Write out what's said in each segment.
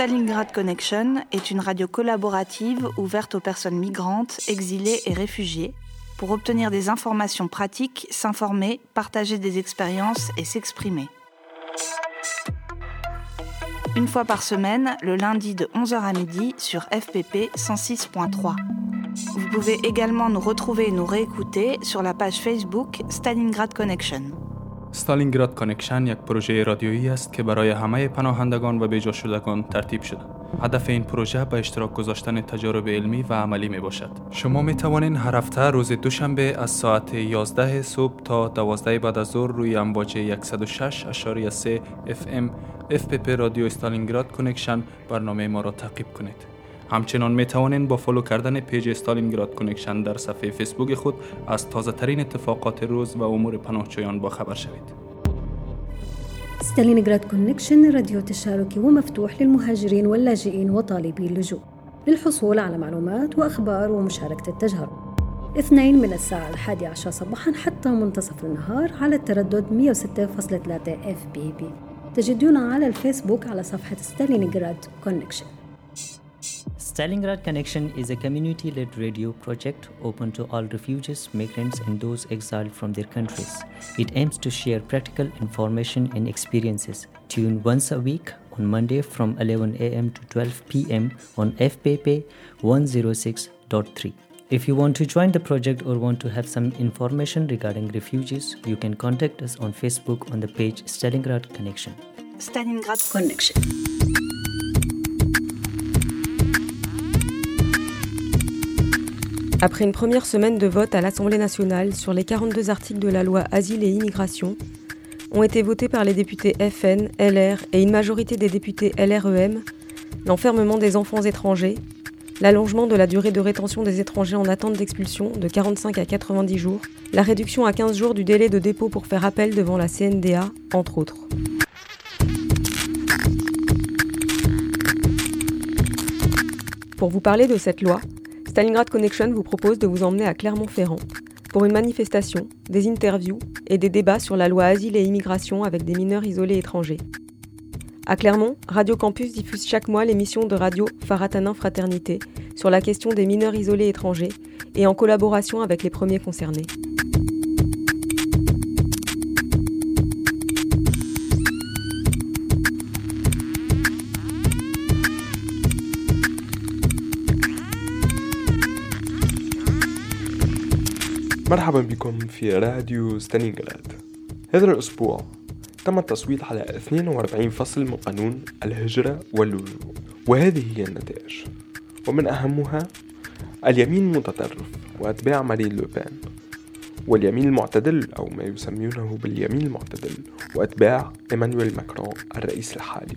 Stalingrad Connection est une radio collaborative ouverte aux personnes migrantes, exilées et réfugiées pour obtenir des informations pratiques, s'informer, partager des expériences et s'exprimer. Une fois par semaine, le lundi de 11h à midi sur FPP 106.3. Vous pouvez également nous retrouver et nous réécouter sur la page Facebook Stalingrad Connection. ستالینگراد کانکشن یک پروژه رادیویی است که برای همه پناهندگان و بیجا شدگان ترتیب شده. هدف این پروژه به اشتراک گذاشتن تجارب علمی و عملی می باشد. شما می توانید هر هفته روز دوشنبه از ساعت 11 صبح تا 12 بعد از ظهر روی امواج 106.3 FM FPP رادیو استالینگراد کنکشن برنامه ما را تعقیب کنید. همچنان می توانید با فالو کردن پیج استالینگراد کنکشن در صفحه فیسبوک خود از تازه ترین اتفاقات روز و امور پناهجویان با خبر شوید. ستالينغراد كونكشن راديو تشاركي ومفتوح للمهاجرين واللاجئين وطالبي اللجوء. للحصول على معلومات وأخبار ومشاركة التجارب اثنين من الساعة الحادية عشر صباحا حتى منتصف النهار على التردد 106.3 اف بي بي تجدونا على الفيسبوك على صفحة ستالينغراد كونكشن. Stalingrad Connection is a community led radio project open to all refugees, migrants, and those exiled from their countries. It aims to share practical information and experiences. Tune once a week on Monday from 11 a.m. to 12 p.m. on FPP 106.3. If you want to join the project or want to have some information regarding refugees, you can contact us on Facebook on the page Stalingrad Connection. Stalingrad Connection. Après une première semaine de vote à l'Assemblée nationale sur les 42 articles de la loi Asile et Immigration, ont été votés par les députés FN, LR et une majorité des députés LREM l'enfermement des enfants étrangers, l'allongement de la durée de rétention des étrangers en attente d'expulsion de 45 à 90 jours, la réduction à 15 jours du délai de dépôt pour faire appel devant la CNDA, entre autres. Pour vous parler de cette loi, Stalingrad Connection vous propose de vous emmener à Clermont-Ferrand pour une manifestation, des interviews et des débats sur la loi Asile et Immigration avec des mineurs isolés étrangers. À Clermont, Radio Campus diffuse chaque mois l'émission de radio Faratanin Fraternité sur la question des mineurs isolés étrangers et en collaboration avec les premiers concernés. مرحبا بكم في راديو ستالينغراد هذا الأسبوع تم التصويت على 42 فصل من قانون الهجرة واللجوء وهذه هي النتائج. ومن أهمها اليمين المتطرف وأتباع مارين لوبان واليمين المعتدل أو ما يسمونه باليمين المعتدل وأتباع إيمانويل ماكرون الرئيس الحالي.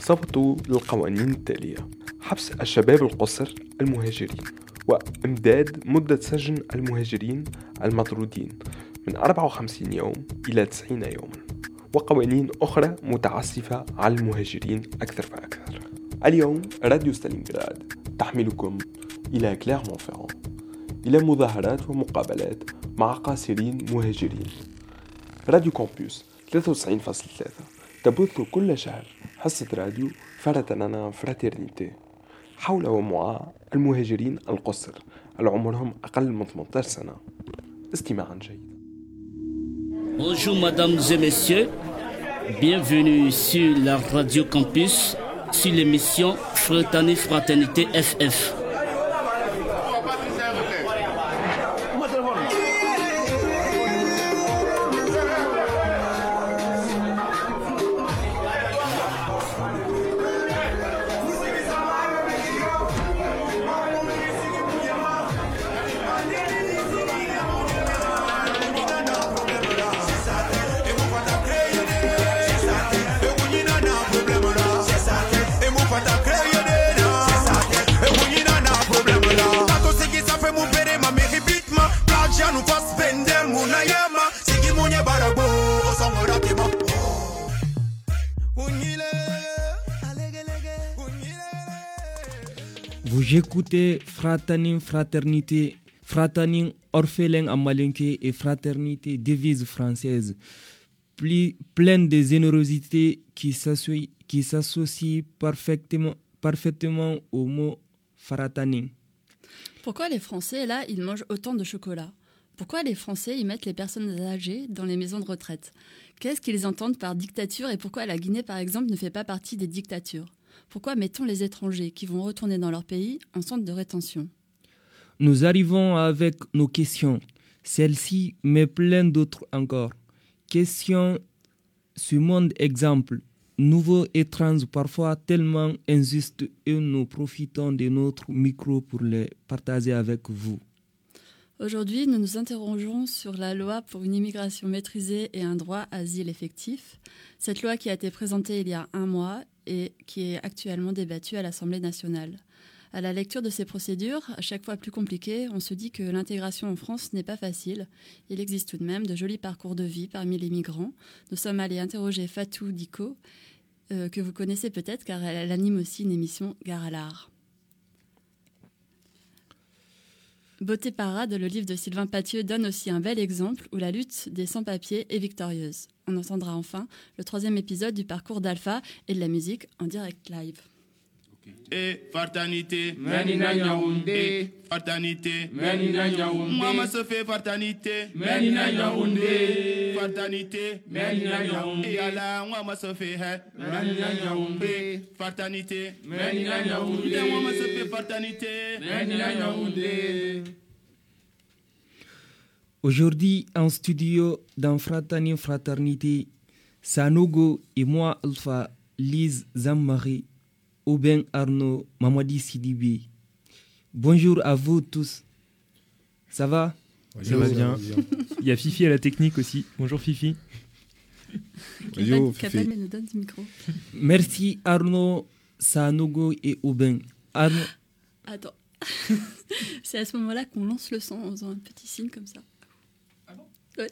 صوتوا للقوانين التالية حبس الشباب القصر المهاجرين. وإمداد مدة سجن المهاجرين المطرودين من 54 يوم إلى 90 يوما وقوانين أخرى متعسفة على المهاجرين أكثر فأكثر. اليوم راديو ستالينغراد تحملكم إلى كليرمون فيرون إلى مظاهرات ومقابلات مع قاصرين مهاجرين. راديو كومبوس 93.3 تبث كل شهر حصة راديو فرتنانا فراترنيتي حول ومع المهاجرين القصر العمرهم أقل من 18 سنة استماعا جيدا Bonjour mesdames et messieurs, bienvenue sur la Radio Campus, sur l'émission Fraternité Fraternité FF. Fratanin Fraternité, Fratanin Orphelin en malinqué et Fraternité devise française, pleine de générosité qui s'associe parfaitement, parfaitement au mot frataning. Pourquoi les Français, là, ils mangent autant de chocolat? Pourquoi les Français y mettent les personnes âgées dans les maisons de retraite? Qu'est-ce qu'ils entendent par dictature et pourquoi la Guinée, par exemple, ne fait pas partie des dictatures? Pourquoi mettons les étrangers qui vont retourner dans leur pays en centre de rétention? Nous arrivons avec nos questions. Celle-ci, mais plein d'autres encore. Question monde exemple, nouveau, étrange, parfois tellement injuste, et nous profitons de notre micro pour les partager avec vous. Aujourd'hui, nous nous interrogeons sur la loi pour une immigration maîtrisée et un droit asile effectif. Cette loi qui a été présentée il y a un mois et qui est actuellement débattue à l'Assemblée nationale. À la lecture de ces procédures, à chaque fois plus compliquées, on se dit que l'intégration en France n'est pas facile. Il existe tout de même de jolis parcours de vie parmi les migrants. Nous sommes allés interroger Fatou Diko, euh, que vous connaissez peut-être car elle, anime aussi une émission Gare à l'art. Beauté Parade, le livre de Sylvain Pathieu, donne aussi un bel exemple où la lutte des sans-papiers est victorieuse. On entendra enfin le troisième épisode du parcours d'Alpha et de la musique en direct live. E fraternité, Menina Yaoundé. Fraternité, Menina se fait fraternité, Menina Yaoundé. Fraternité, Menina. Aujourd'hui, en studio, dans Fratani Fraternité, Sanogo et moi, Alpha, Lise Zammari, Aubin Arnaud, Mamadi Sidibé. Bonjour à vous tous. Ça va? Ça va bien. Il y a Fifi à la technique aussi. Bonjour Fifi. Bonjour Fifi. nous donne ce micro. Merci Arnaud, Sanogo et Aubin. Arnaud. Attends. C'est à ce moment-là qu'on lance le son en faisant un petit signe comme ça. Ah bon? Ouais.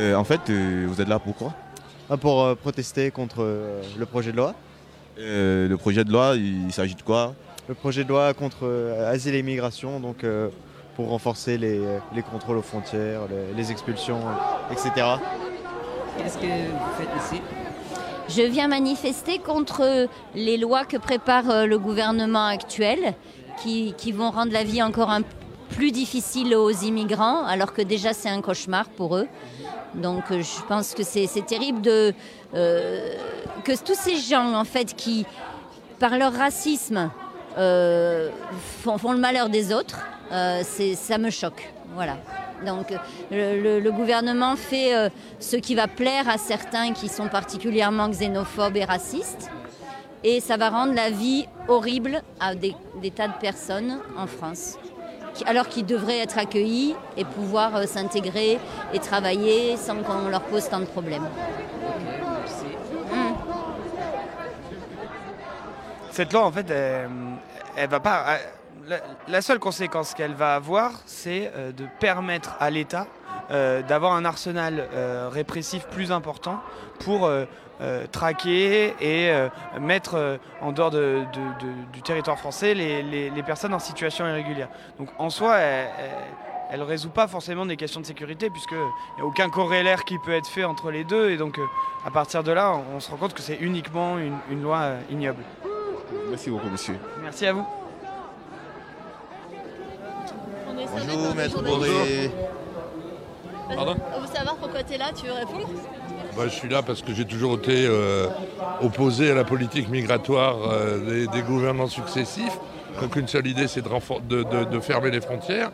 Euh, en fait, euh, vous êtes là pourquoi ah, Pour euh, protester contre euh, le projet de loi. Euh, le projet de loi, il, s'agit de quoi? Le projet de loi contre euh, asile et immigration, donc pour renforcer les, les, contrôles aux frontières, les, les expulsions, etc. Qu'est-ce que vous faites ici? Je viens manifester contre les lois que prépare le gouvernement actuel qui, qui vont rendre la vie encore un plus difficile aux immigrants, alors que déjà c'est un cauchemar pour eux. Donc je pense que c'est terrible euh, que tous ces gens en fait qui, par leur racisme, euh, font, le malheur des autres, euh, ça me choque. Voilà. Donc le, gouvernement fait euh, ce qui va plaire à certains qui sont particulièrement xénophobes et racistes. Et ça va rendre la vie horrible à des tas de personnes en France. Alors qu'ils devraient être accueillis et pouvoir euh, s'intégrer et travailler sans qu'on leur pose tant de problèmes. Mmh. Cette loi, en fait, elle, va pas. La seule conséquence qu'elle va avoir, c'est euh, de permettre à l'État euh, d'avoir un arsenal répressif plus important pour euh, traquer et euh, mettre en dehors de, de, de, du territoire français les, les, les, personnes en situation irrégulière. Donc en soi, elle ne résout pas forcément des questions de sécurité puisqu'il n'y a aucun corrélaire qui peut être fait entre les deux et donc à partir de là, on, on se rend compte que c'est uniquement une, une loi ignoble. Merci beaucoup, monsieur. Merci à vous. Bonjour, maître Boré. Pardon On veut savoir pourquoi tu es là, tu veux répondre? Bah, Je suis là parce que j'ai toujours été euh, opposé à la politique migratoire euh, des, des, gouvernements successifs. Donc une seule idée, c'est de, de, de, de, fermer les frontières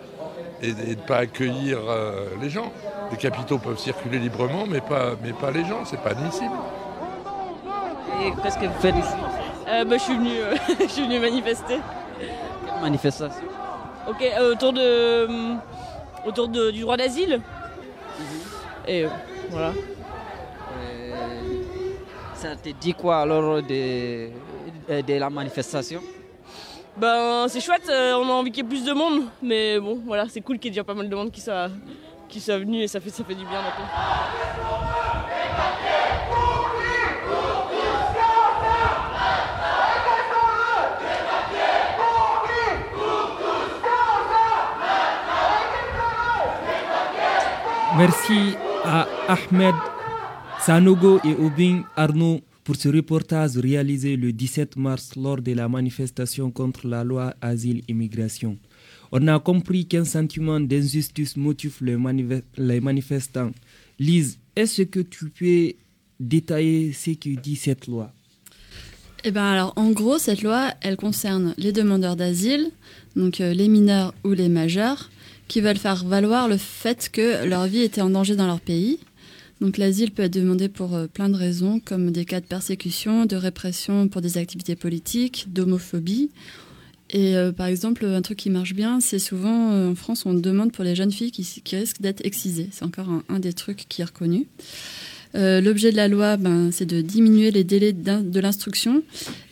et, et de ne pas accueillir euh, les gens. Les capitaux peuvent circuler librement, mais pas, mais pas les gens, c'est pas admissible. Et qu'est-ce que vous faites ici? Bah, je, suis venu, je suis venu manifester. Quelle manifestation? Ok, euh, autour de euh, autour de, du droit d'asile. Mm -hmm. Et euh, voilà. Ça te dit quoi alors de, euh, de la manifestation? Ben c'est chouette, euh, on a envie qu'il y ait plus de monde, mais bon voilà, c'est cool qu'il y ait déjà pas mal de monde qui soit, venu et ça fait, ça fait du bien Merci à Ahmed Sanogo et Obin Arnaud pour ce reportage réalisé le 17 mars lors de la manifestation contre la loi Asile-Immigration. On a compris qu'un sentiment d'injustice motive les, manifestants. Lise, est-ce que tu peux détailler ce que dit cette loi? Eh ben alors, en gros, cette loi, elle concerne les demandeurs d'asile, donc euh, les mineurs ou les majeurs, qui veulent faire valoir le fait que leur vie était en danger dans leur pays. Donc l'asile peut être demandé pour euh, plein de raisons, comme des cas de persécution, de répression pour des activités politiques, d'homophobie. Et euh, par exemple, un truc qui marche bien, c'est souvent en France, on demande pour les jeunes filles qui, risquent d'être excisées. C'est encore un, des trucs qui est reconnu. Euh, l'objet de la loi, ben, c'est de diminuer les délais de l'instruction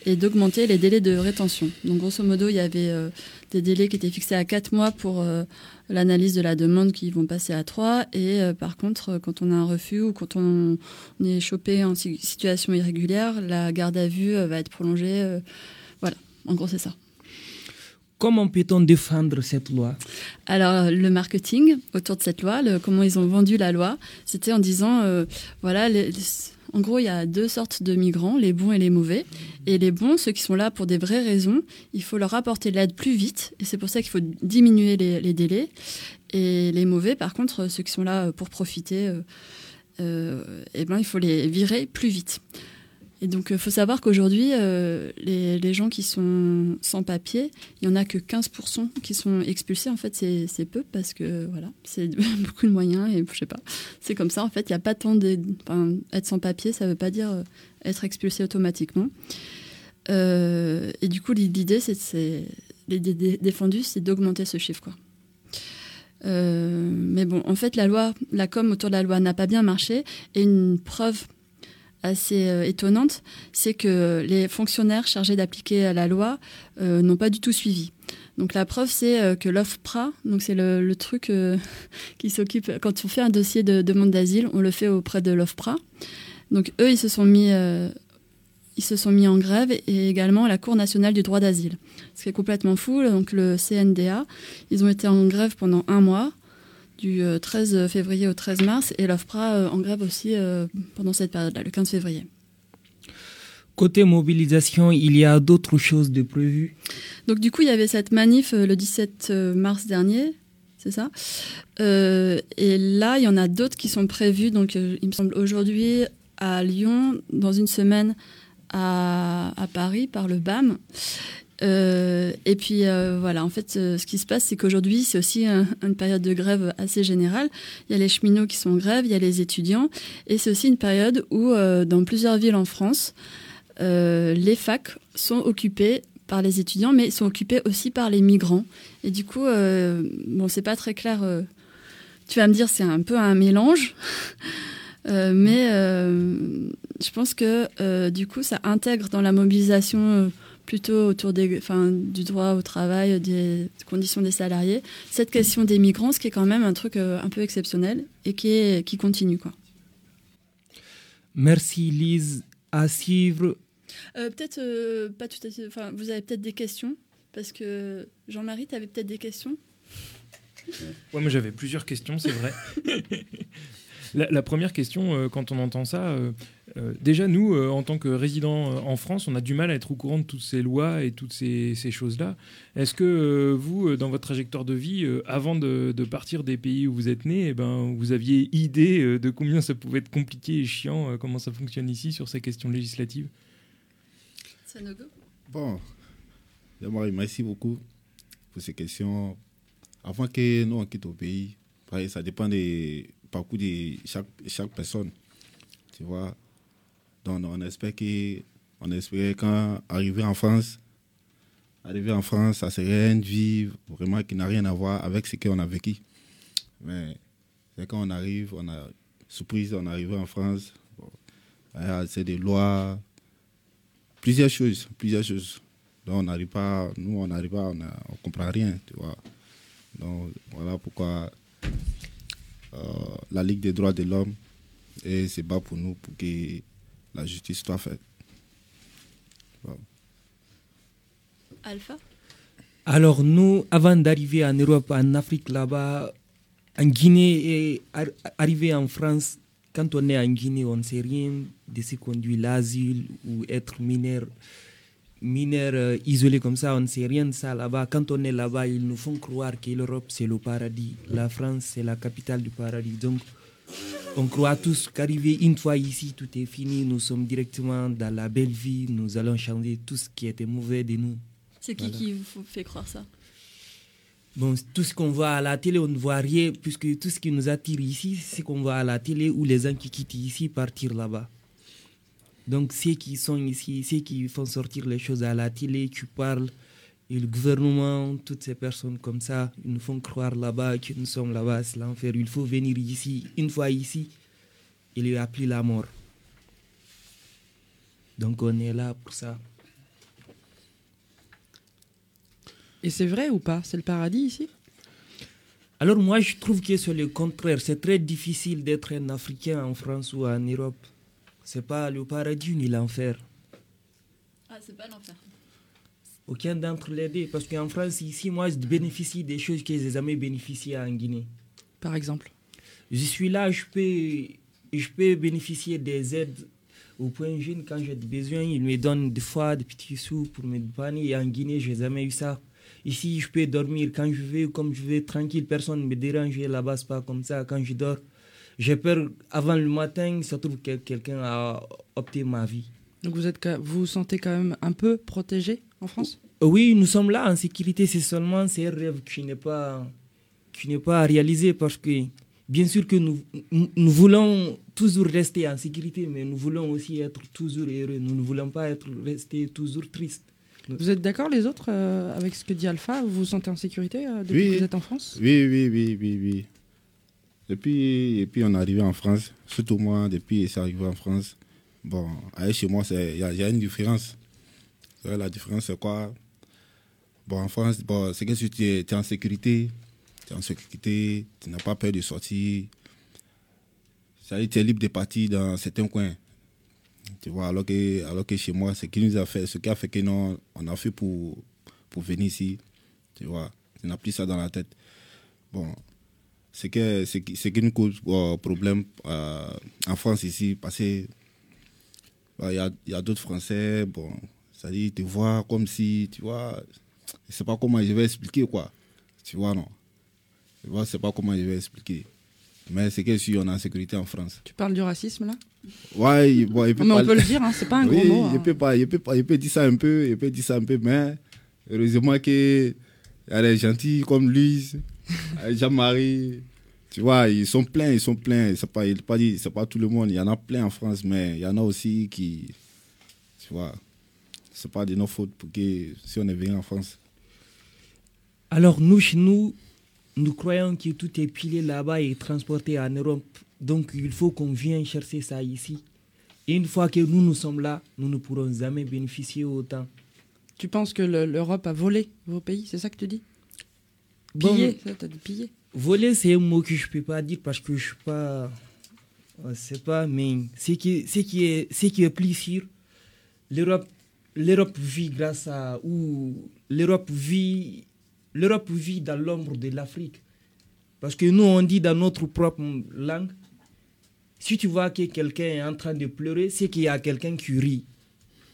et d'augmenter les délais de rétention. Donc, grosso modo, il y avait euh, des délais qui étaient fixés à 4 mois pour euh, l'analyse de la demande qui vont passer à 3. Et par contre, quand on a un refus ou quand on, est chopé en situation irrégulière, la garde à vue va être prolongée. voilà, en gros, c'est ça. Comment peut-on défendre cette loi? Alors, le marketing autour de cette loi, comment ils ont vendu la loi, c'était en disant, euh, voilà, en gros, il y a deux sortes de migrants, les bons et les mauvais. Et les bons, ceux qui sont là pour des vraies raisons, il faut leur apporter l'aide plus vite. Et c'est pour ça qu'il faut diminuer les, délais. Et les mauvais, par contre, ceux qui sont là pour profiter, euh, euh, eh ben, il faut les virer plus vite. Et donc, il faut savoir qu'aujourd'hui, euh, les, gens qui sont sans papier, il n'y en a que 15% qui sont expulsés. En fait, c'est peu parce que, voilà, c'est beaucoup de moyens et je sais pas. C'est comme ça, en fait, il n'y a pas tant de. Être sans papier, ça ne veut pas dire euh, être expulsé automatiquement. Euh, et du coup, l'idée, c'est. L'idée défendue, c'est d'augmenter ce chiffre, quoi. mais bon, en fait, la loi, la com autour de la loi n'a pas bien marché. Et une preuve assez euh, étonnante, c'est que les fonctionnaires chargés d'appliquer la loi euh, n'ont pas du tout suivi. Donc la preuve, c'est euh, que l'OFPRA, donc c'est le, truc qui s'occupe quand on fait un dossier de demande d'asile, on le fait auprès de l'OFPRA. Donc eux, ils se sont mis ils se sont mis en grève et également la Cour nationale du droit d'asile. Ce qui est complètement fou, donc le CNDA, ils ont été en grève pendant un mois du 13 euh, février au 13 mars et l'OFPRA euh, en grève aussi euh, pendant cette période-là, le 15 février. Côté mobilisation, il y a d'autres choses de prévues Donc du coup, il y avait cette manif le 17 mars dernier, c'est ça Et là, il y en a d'autres qui sont prévues. Donc il me semble aujourd'hui à Lyon, dans une semaine à, à Paris par le BAM. Euh, et puis euh, voilà, en fait, euh, ce qui se passe, c'est qu'aujourd'hui, c'est aussi une période de grève assez générale. Il y a les cheminots qui sont en grève, il y a les étudiants, et c'est aussi une période où, dans plusieurs villes en France, les facs sont occupés par les étudiants, mais sont occupés aussi par les migrants. Et du coup, bon, c'est pas très clair. tu vas me dire, c'est un peu un mélange. mais je pense que du coup, ça intègre dans la mobilisation plutôt autour des, enfin, du droit au travail, des conditions des salariés, cette question des migrants, ce qui est quand même un truc euh, un peu exceptionnel et qui, est, qui continue. Quoi. Merci Lise. À suivre. Euh, peut-être euh, pas tout à fait. Enfin, vous avez peut-être des questions? Parce que Jean-Marie, tu avais peut-être des questions? Ouais, moi j'avais plusieurs questions, c'est vrai. la, première question, quand on entend ça, euh, déjà, nous, euh, en tant que résidents euh, en France, on a du mal à être au courant de toutes ces lois et toutes ces, choses-là. Est-ce que vous, dans votre trajectoire de vie, avant de, partir des pays où vous êtes né, eh ben, vous aviez idée de combien ça pouvait être compliqué et chiant, comment ça fonctionne ici sur ces questions législatives? Bon, merci beaucoup pour ces questions. Avant que nous on quitte au pays, ça dépend des parcours de chaque, personne. Tu vois, donc, on espère on espérait quand arriver en France, arriver en France, ça serait une vie vraiment qui n'a rien à voir avec ce qu'on a vécu. Mais quand on arrive, on a surprise, on est arrivé en France, c'est des lois, plusieurs choses, plusieurs choses. Donc on n'arrive pas, nous on n'arrive pas, on ne comprend rien, tu vois. Donc voilà pourquoi la Ligue des droits de l'homme, c'est pas pour nous, pour que la justice soit faite. Alpha? Alors nous, avant d'arriver en Europe, en Afrique là-bas, en Guinée et arriver en France, quand on est en Guinée, on ne sait rien de ce qu'on dit l'asile ou être mineur, mineur euh, isolé comme ça, on ne sait rien de ça là-bas. Quand on est là-bas, ils nous font croire que l'Europe c'est le paradis, la France c'est la capitale du paradis. Donc on croit tous qu'arriver une fois ici, tout est fini, nous sommes directement dans la belle vie, nous allons changer tout ce qui était mauvais de nous. C'est qui qui vous fait croire ça? Bon, tout ce qu'on voit à la télé, on ne voit rien, puisque tout ce qui nous attire ici, c'est ce qu'on voit à la télé ou les gens qui quittent ici partir là-bas. Donc, ceux qui sont ici, ceux qui font sortir les choses à la télé, qui parlent, et le gouvernement, toutes ces personnes comme ça, ils nous font croire là-bas que nous sommes là-bas, c'est l'enfer. Il faut venir ici, une fois ici, il lui a appelé la mort. Donc, on est là pour ça. Et c'est vrai ou pas? C'est le paradis ici? Alors moi, je trouve que c'est le contraire. C'est très difficile d'être un Africain en France ou en Europe. C'est pas le paradis ni l'enfer. Ah, c'est pas l'enfer. Aucun d'entre les deux. Parce qu'en France, ici, moi, je bénéficie des choses que je n'ai jamais bénéficié en Guinée. Par exemple Je suis là, je peux, je peux bénéficier des aides au point jeune quand j'ai besoin. Ils me donnent des fois des petits sous pour me dépanner. Et en Guinée, je n'ai jamais eu ça. Ici, je peux dormir quand je veux, comme je veux, tranquille, personne ne me dérange. Là-bas, c'est pas comme ça. Quand je dors, j'ai peur avant le matin, ça trouve que quelqu'un a opté ma vie. Donc vous êtes, vous vous sentez quand même un peu protégé en France? Oui, nous sommes là en sécurité. C'est seulement c'est un rêve qui n'est pas qui n'est pas réalisé parce que bien sûr que nous, nous voulons toujours rester en sécurité, mais nous voulons aussi être toujours heureux. Nous ne voulons pas être rester toujours tristes. Vous êtes d'accord les autres euh, avec ce que dit Alpha? Vous vous sentez en sécurité euh, depuis que vous êtes en France? Oui, oui, oui, oui, oui. Depuis, et puis on est arrivé en France, surtout moi, depuis c'est arrivé en France. Bon, aller chez moi, il y, a une différence. La différence, c'est quoi? Bon, en France, bon, c'est que si tu es, en sécurité, tu es en sécurité, tu n'as pas peur de sortir. Ça tu es libre de partir dans certains coins. Tu vois, alors que, alors que chez moi, ce qui nous a fait, ce qui a fait que non, on a fait pour, pour venir ici. Tu vois, on n'a plus ça dans la tête. Bon, c'est que c'est qui nous cause euh, problème euh, en France ici, parce que bah, il y a, y a d'autres Français, bon, ça dit, te voir comme si, tu vois, je sais pas comment je vais expliquer quoi. Tu vois, non. Tu vois, c'est pas comment je vais expliquer. Mais c'est que si on en sécurité en France. Tu parles du racisme là? Ouais, bon, il peut Mais on peut le dire, hein, c'est pas un gros mot. Il, hein. peut pas, il, peut pas, il peut dire ça un peu, il peut dire ça un peu, mais heureusement qu'il y a des gentils comme lui, Jean-Marie. Tu vois, ils sont pleins, ils sont pleins. C'est pas, pas, c'est pas tout le monde. Il y en a plein en France, mais il y en a aussi qui. Tu vois, c'est pas de nos fautes pour que si on est venu en France. Alors, nous, chez nous, nous croyons que tout est pilé là-bas et transporté en Europe. Donc il faut qu'on vienne chercher ça ici. Et une fois que nous, nous sommes là, nous ne pourrons jamais bénéficier autant. Tu penses que l'Europe a volé vos pays C'est ça que tu dis? Piller, bon, ça, dit piller Voler, c'est un mot que je ne peux pas dire parce que je ne suis pas... Sais pas, mais ce qui, ce qui, est, ce qui est plus sûr, l'Europe l'Europe vit grâce à... ou l'Europe vit l'Europe vit dans l'ombre de l'Afrique. Parce que nous, on dit dans notre propre langue, si tu vois que quelqu'un est en train de pleurer, c'est qu'il y a quelqu'un qui rit.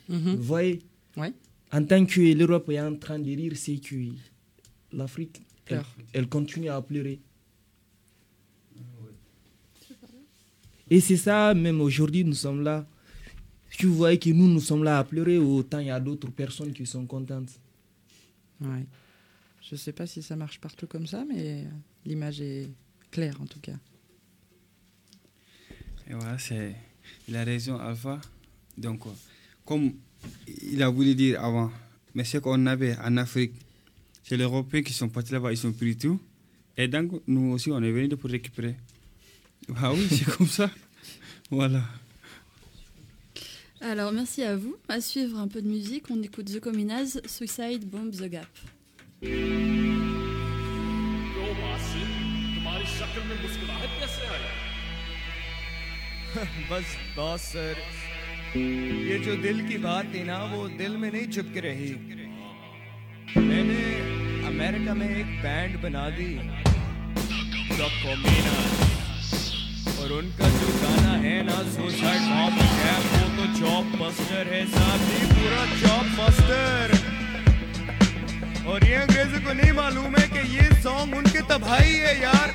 Mhm. Vous voyez? Ouais. En tant que l'Europe est en train de rire, c'est que l'Afrique, elle, elle, continue à pleurer. Et c'est ça, même aujourd'hui, nous sommes là. Si vous voyez que nous, nous sommes là à pleurer, autant il y a d'autres personnes qui sont contentes. Ouais. Je ne sais pas si ça marche partout comme ça, mais l'image est claire en tout cas. Et voilà, c'est, il a raison, Alpha. Donc, comme il a voulu dire avant, mais ce qu'on avait en Afrique, c'est les Européens qui sont partis là-bas, ils ont pris tout. Et donc, nous aussi, on est venus pour récupérer. Ah oui, c'est comme ça. Voilà. Alors, merci à vous. À suivre un peu de musique, on écoute The Cominaz, Suicide Bomb The Gap. बस boss sir ये जो दिल की बात थी ना वो दिल में नहीं चुपक रही मैंने America में एक बैंड बना दी। और उनका जो गाना है ना सुसाइड बॉम्ब है वो तो चॉप बस्टर है साथ ही पूरा चॉप बस्टर और ये अंग्रेज़ों को नहीं मालूम है कि ये सॉन्ग उनके तबाही है यार।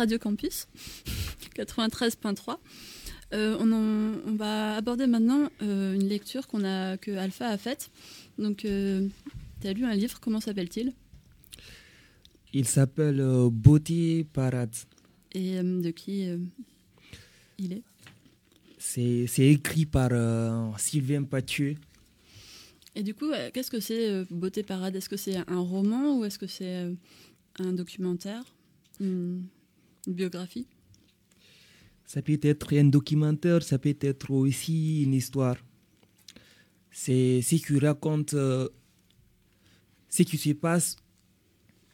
Radio Campus 93.3. Euh, on, en- on va aborder maintenant euh, une lecture qu'on a, que Alpha a faite. Donc, tu as lu un livre, comment s'appelle-t-il? Il s'appelle euh, Beauty Parade. Et euh, de qui euh, il est? C'est écrit par euh, Sylvain Pathieu. Et du coup, euh, qu'est-ce que c'est euh, Beauté Parade Est-ce que c'est un roman ou est-ce que c'est euh, un documentaire? Une, une biographie Ça peut être un documentaire, ça peut être aussi une histoire. C'est ce qui raconte euh, ce qui se passe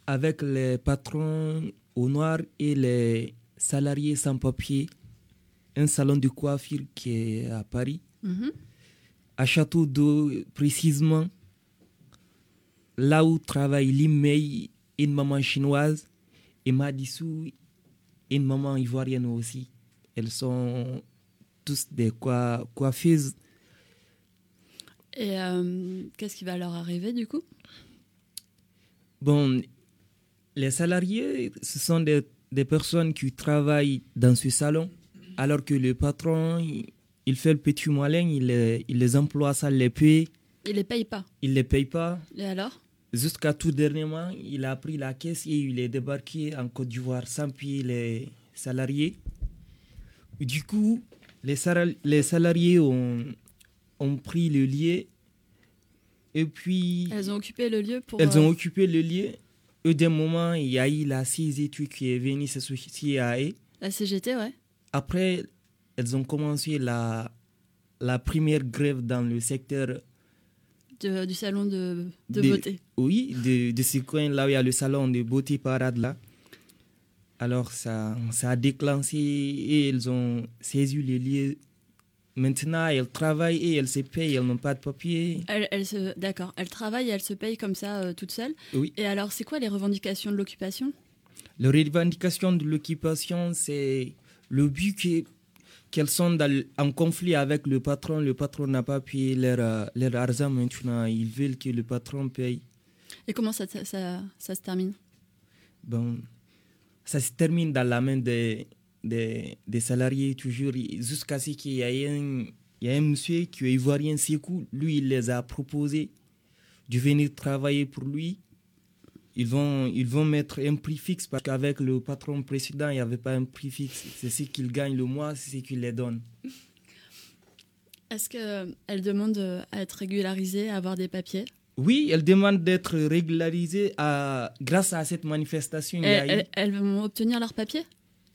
avec les patrons au noir et les salariés sans papier. Un salon de coiffure qui est à Paris. Mhm. À Château d'Eau, précisément, là où travaille Limei, une maman chinoise, et Madissou, une maman ivoirienne aussi. Elles sont tous des coi- coiffeuses. Et euh, qu'est-ce qui va leur arriver du coup? Bon, les salariés, ce sont des, des personnes qui travaillent dans ce salon, alors que le patron, il, il fait le petit malin, il les, il les emploie, ça les paye, Ils les payent pas? il les paye pas. Et alors? Jusqu'à tout dernièrement, il a pris la caisse et il est débarqué en Côte d'Ivoire sans payer les salariés. Du coup, les, salariés ont, ont pris le lieu et puis Elles ont occupé le lieu pour. elles euh, ont occupé le lieu. Et d'un moment, il y a eu la CGT qui est venue s'associer à eux. La CGT, ouais. Après, elles ont commencé la, la première grève dans le secteur de- du salon de, de de- beauté. Oui, de, ce coin là où il y a le salon de beauté parade là. Alors ça, ça a déclenché et elles ont saisi les lieux. Maintenant, elles travaillent et elles se payent, elles n'ont pas de papier. Elles, elles se, d'accord. Elles travaillent et elles se payent comme ça euh, toutes seules. Oui. Et alors, c'est quoi les revendications de l'occupation? La revendication de l'occupation, c'est le but que- qu'elles sont dans- en conflit avec le patron. Le patron n'a pas payé leur, euh, leur argent maintenant. Ils veulent que le patron paye. Et comment ça, ça, ça, ça se termine? Bon, ça se termine dans la main des, des, des salariés toujours, jusqu'à ce qu'il y ait un, il y a un monsieur qui est ivoirien, Sekou, lui, il les a proposé de venir travailler pour lui. Ils vont, ils vont mettre un prix fixe parce qu'avec le patron précédent, il n'y avait pas un prix fixe. C'est ce qu'il gagne le mois, c'est ce qu'il les donne. Est-ce qu'elle demande à être régularisée, à avoir des papiers? Oui, elle demande d'être régularisée à, grâce à cette manifestation. elles, elles vont obtenir leurs papiers?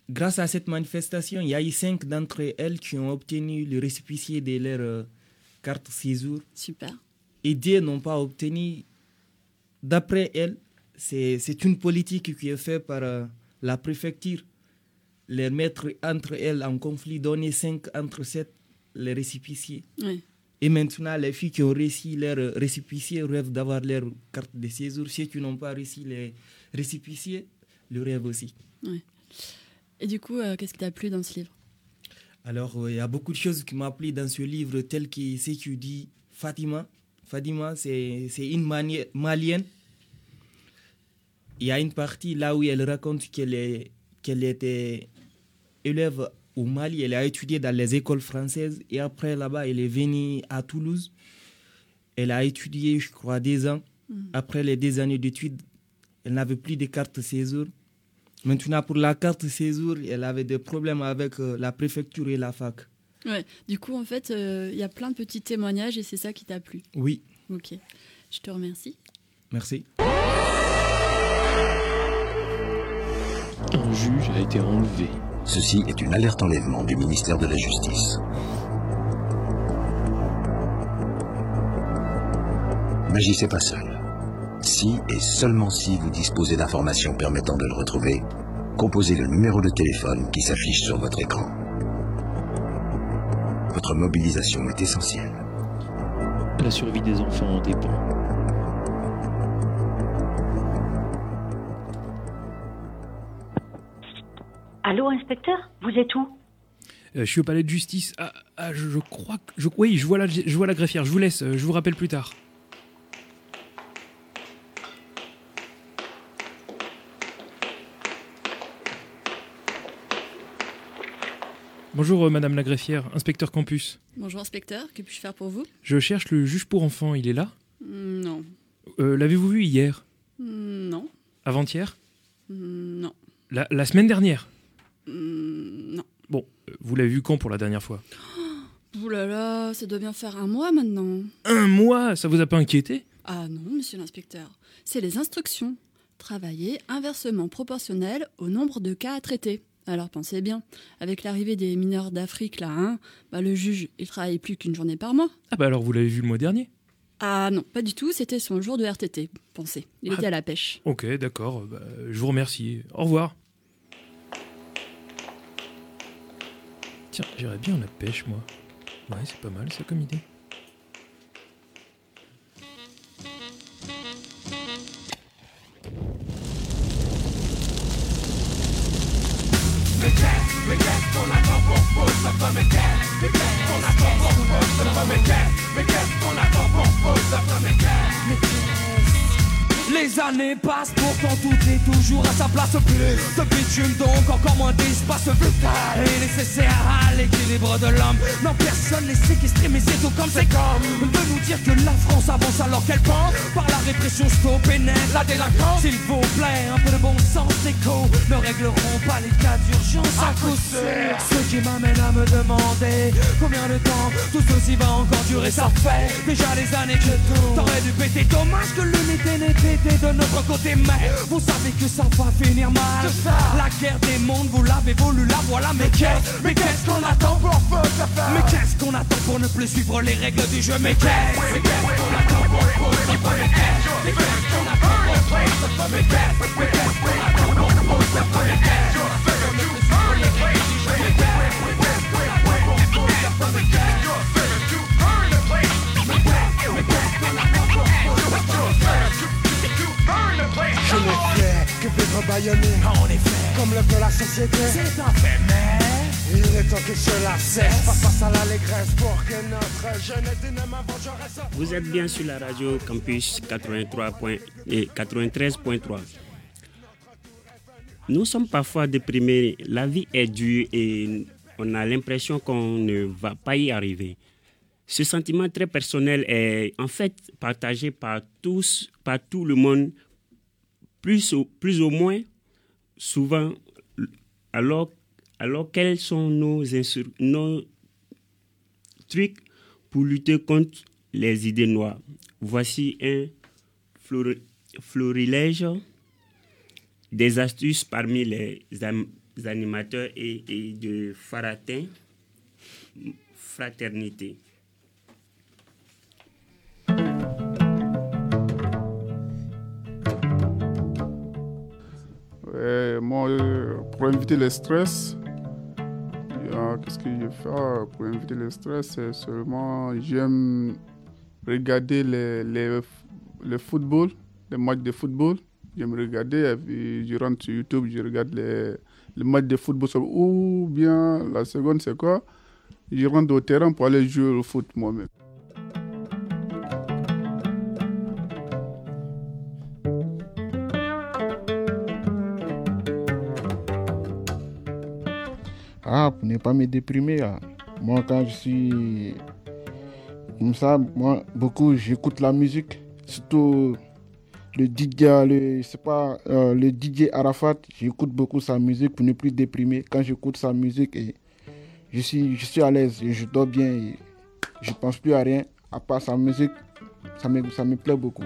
Grâce à cette manifestation, il y a eu cinq d'entre elles qui ont obtenu le récépissé de leur euh, carte séjour. Super. Et deux n'ont pas obtenu. D'après elles, c'est une politique qui est faite par euh, la préfecture. Les mettre entre elles en conflit, donner cinq entre sept les récépissés. Et maintenant, les filles qui ont reçu leur récépissé rêvent d'avoir leur carte de séjour. Ceux qui n'ont pas reçu les récépissés le rêvent aussi. Et du coup, euh, qu'est-ce qui t'a plu dans ce livre? Alors, euh, il y a beaucoup de choses qui m'ont plu dans ce livre, tel que ce que dit Fatima. Fatima, c'est une malienne. Il y a une partie là où elle raconte qu'elle qu'elle était élève au Mali, elle a étudié dans les écoles françaises et après là-bas, elle est venue à Toulouse. Elle a étudié, je crois, des ans. Mm. Après les deux années d'études, elle n'avait plus de carte séjour. Maintenant, pour la carte séjour, elle avait des problèmes avec euh, la préfecture et la fac. Ouais. Du coup, en fait, euh, il y a plein de petits témoignages et c'est ça qui t'a plu? Oui. Ok. Je te remercie. Merci. Un juge a été enlevé. Ceci est une alerte enlèvement du ministère de la Justice. N'agissez pas seul. Si et seulement si vous disposez d'informations permettant de le retrouver, composez le numéro de téléphone qui s'affiche sur votre écran. Votre mobilisation est essentielle. La survie des enfants en dépend. Allô, inspecteur Vous êtes où? Euh, Je suis au palais de justice. Ah, ah je, crois que. Je, oui, je vois, la, je vois la greffière. Je vous laisse. Euh, je vous rappelle plus tard. Bonjour euh, Madame la greffière, inspecteur campus. Bonjour inspecteur, que puis-je faire pour vous? Je cherche le juge pour enfants, il est là? Mm, Non. Euh, l'avez-vous vu hier? Mm, Non. Avant-hier? Mm, Non. La, semaine dernière? Non. Bon, euh, vous l'avez vu quand pour la dernière fois? Ouh là là, ça doit bien faire un mois maintenant. Un mois? Ça vous a pas inquiété? Ah non, monsieur l'inspecteur. C'est les instructions. Travailler inversement proportionnel au nombre de cas à traiter. Alors pensez bien, avec l'arrivée des mineurs d'Afrique là, hein, bah, le juge, il travaille plus qu'une journée par mois. Ah bah alors vous l'avez vu le mois dernier? Ah non, pas du tout, c'était son jour de RTT, pensez. Il était à la pêche. Ok, d'accord, bah, je vous remercie. Au revoir. Tiens, j'irais bien la pêche moi. Ouais, c'est pas mal ça comme idée. Les années passent, pourtant tout est toujours à sa place. Plus de bitume donc encore moins d'espace vital. Et nécessaire à l'équilibre de l'homme. Non personne n'est séquestré mais c'est tout comme c'est comme De nous dire que la France avance alors qu'elle pense. Par la répression stopper net la délinquance. S'il vous plaît un peu de bon sens écho. Ne régleront pas les cas d'urgence à coup sûr. Ce qui m'amène à me demander Combien de temps tout ceci va encore durer. Ça fait déjà des années que tout T'aurais dû péter Dommage que l'unité n'ait de notre côté Mais vous savez que ça va finir mal. La guerre des mondes vous l'avez voulu la voilà Mais qu'est-ce mais qu'est-ce qu'on attend pour Mais qu'est-ce qu'on attend pour ne plus suivre les règles du jeu? Mais qu'est-ce mais qu'est-ce qu'on attend pour ne plus suivre les règles plus suivre Mais qu'est-ce qu'on attend pour ne plus suivre Mais qu'est-ce qu'on je ne fais que vivre baïonné En effet Comme le veut la société. C'est un fait mais il est temps que cela cesse. Face à l'allégresse pour que notre jeunesse dyname vengeresse Vous êtes bien sur la radio Campus 83. et 93.3 Nous sommes parfois déprimés, la vie est dure et on a l'impression qu'on ne va pas y arriver. Ce sentiment très personnel est en fait partagé par tous, par tout le monde, plus ou, plus ou moins souvent. Alors, alors quels sont nos, nos trucs pour lutter contre les idées noires? Voici un florilège des astuces parmi les animateurs et, et de Faratin Fraternité. Moi, euh, pour éviter le stress, qu'est-ce que je fais? Pour éviter le stress C'est seulement, j'aime regarder les, les, le football, les matchs de football. J'aime regarder, et je rentre sur YouTube, je regarde les, les matchs de football. Ou bien, la seconde, c'est quoi? Je rentre au terrain pour aller jouer au foot moi-même. Ah, pour ne pas me déprimer, moi quand je suis comme ça, moi beaucoup j'écoute la musique, surtout le DJ, le, c'est pas, euh, le DJ Arafat, j'écoute beaucoup sa musique pour ne plus déprimer. Quand j'écoute sa musique, je, suis, je suis à l'aise, et je dors bien, et je pense plus à rien, à part sa musique, ça me, ça me plaît beaucoup.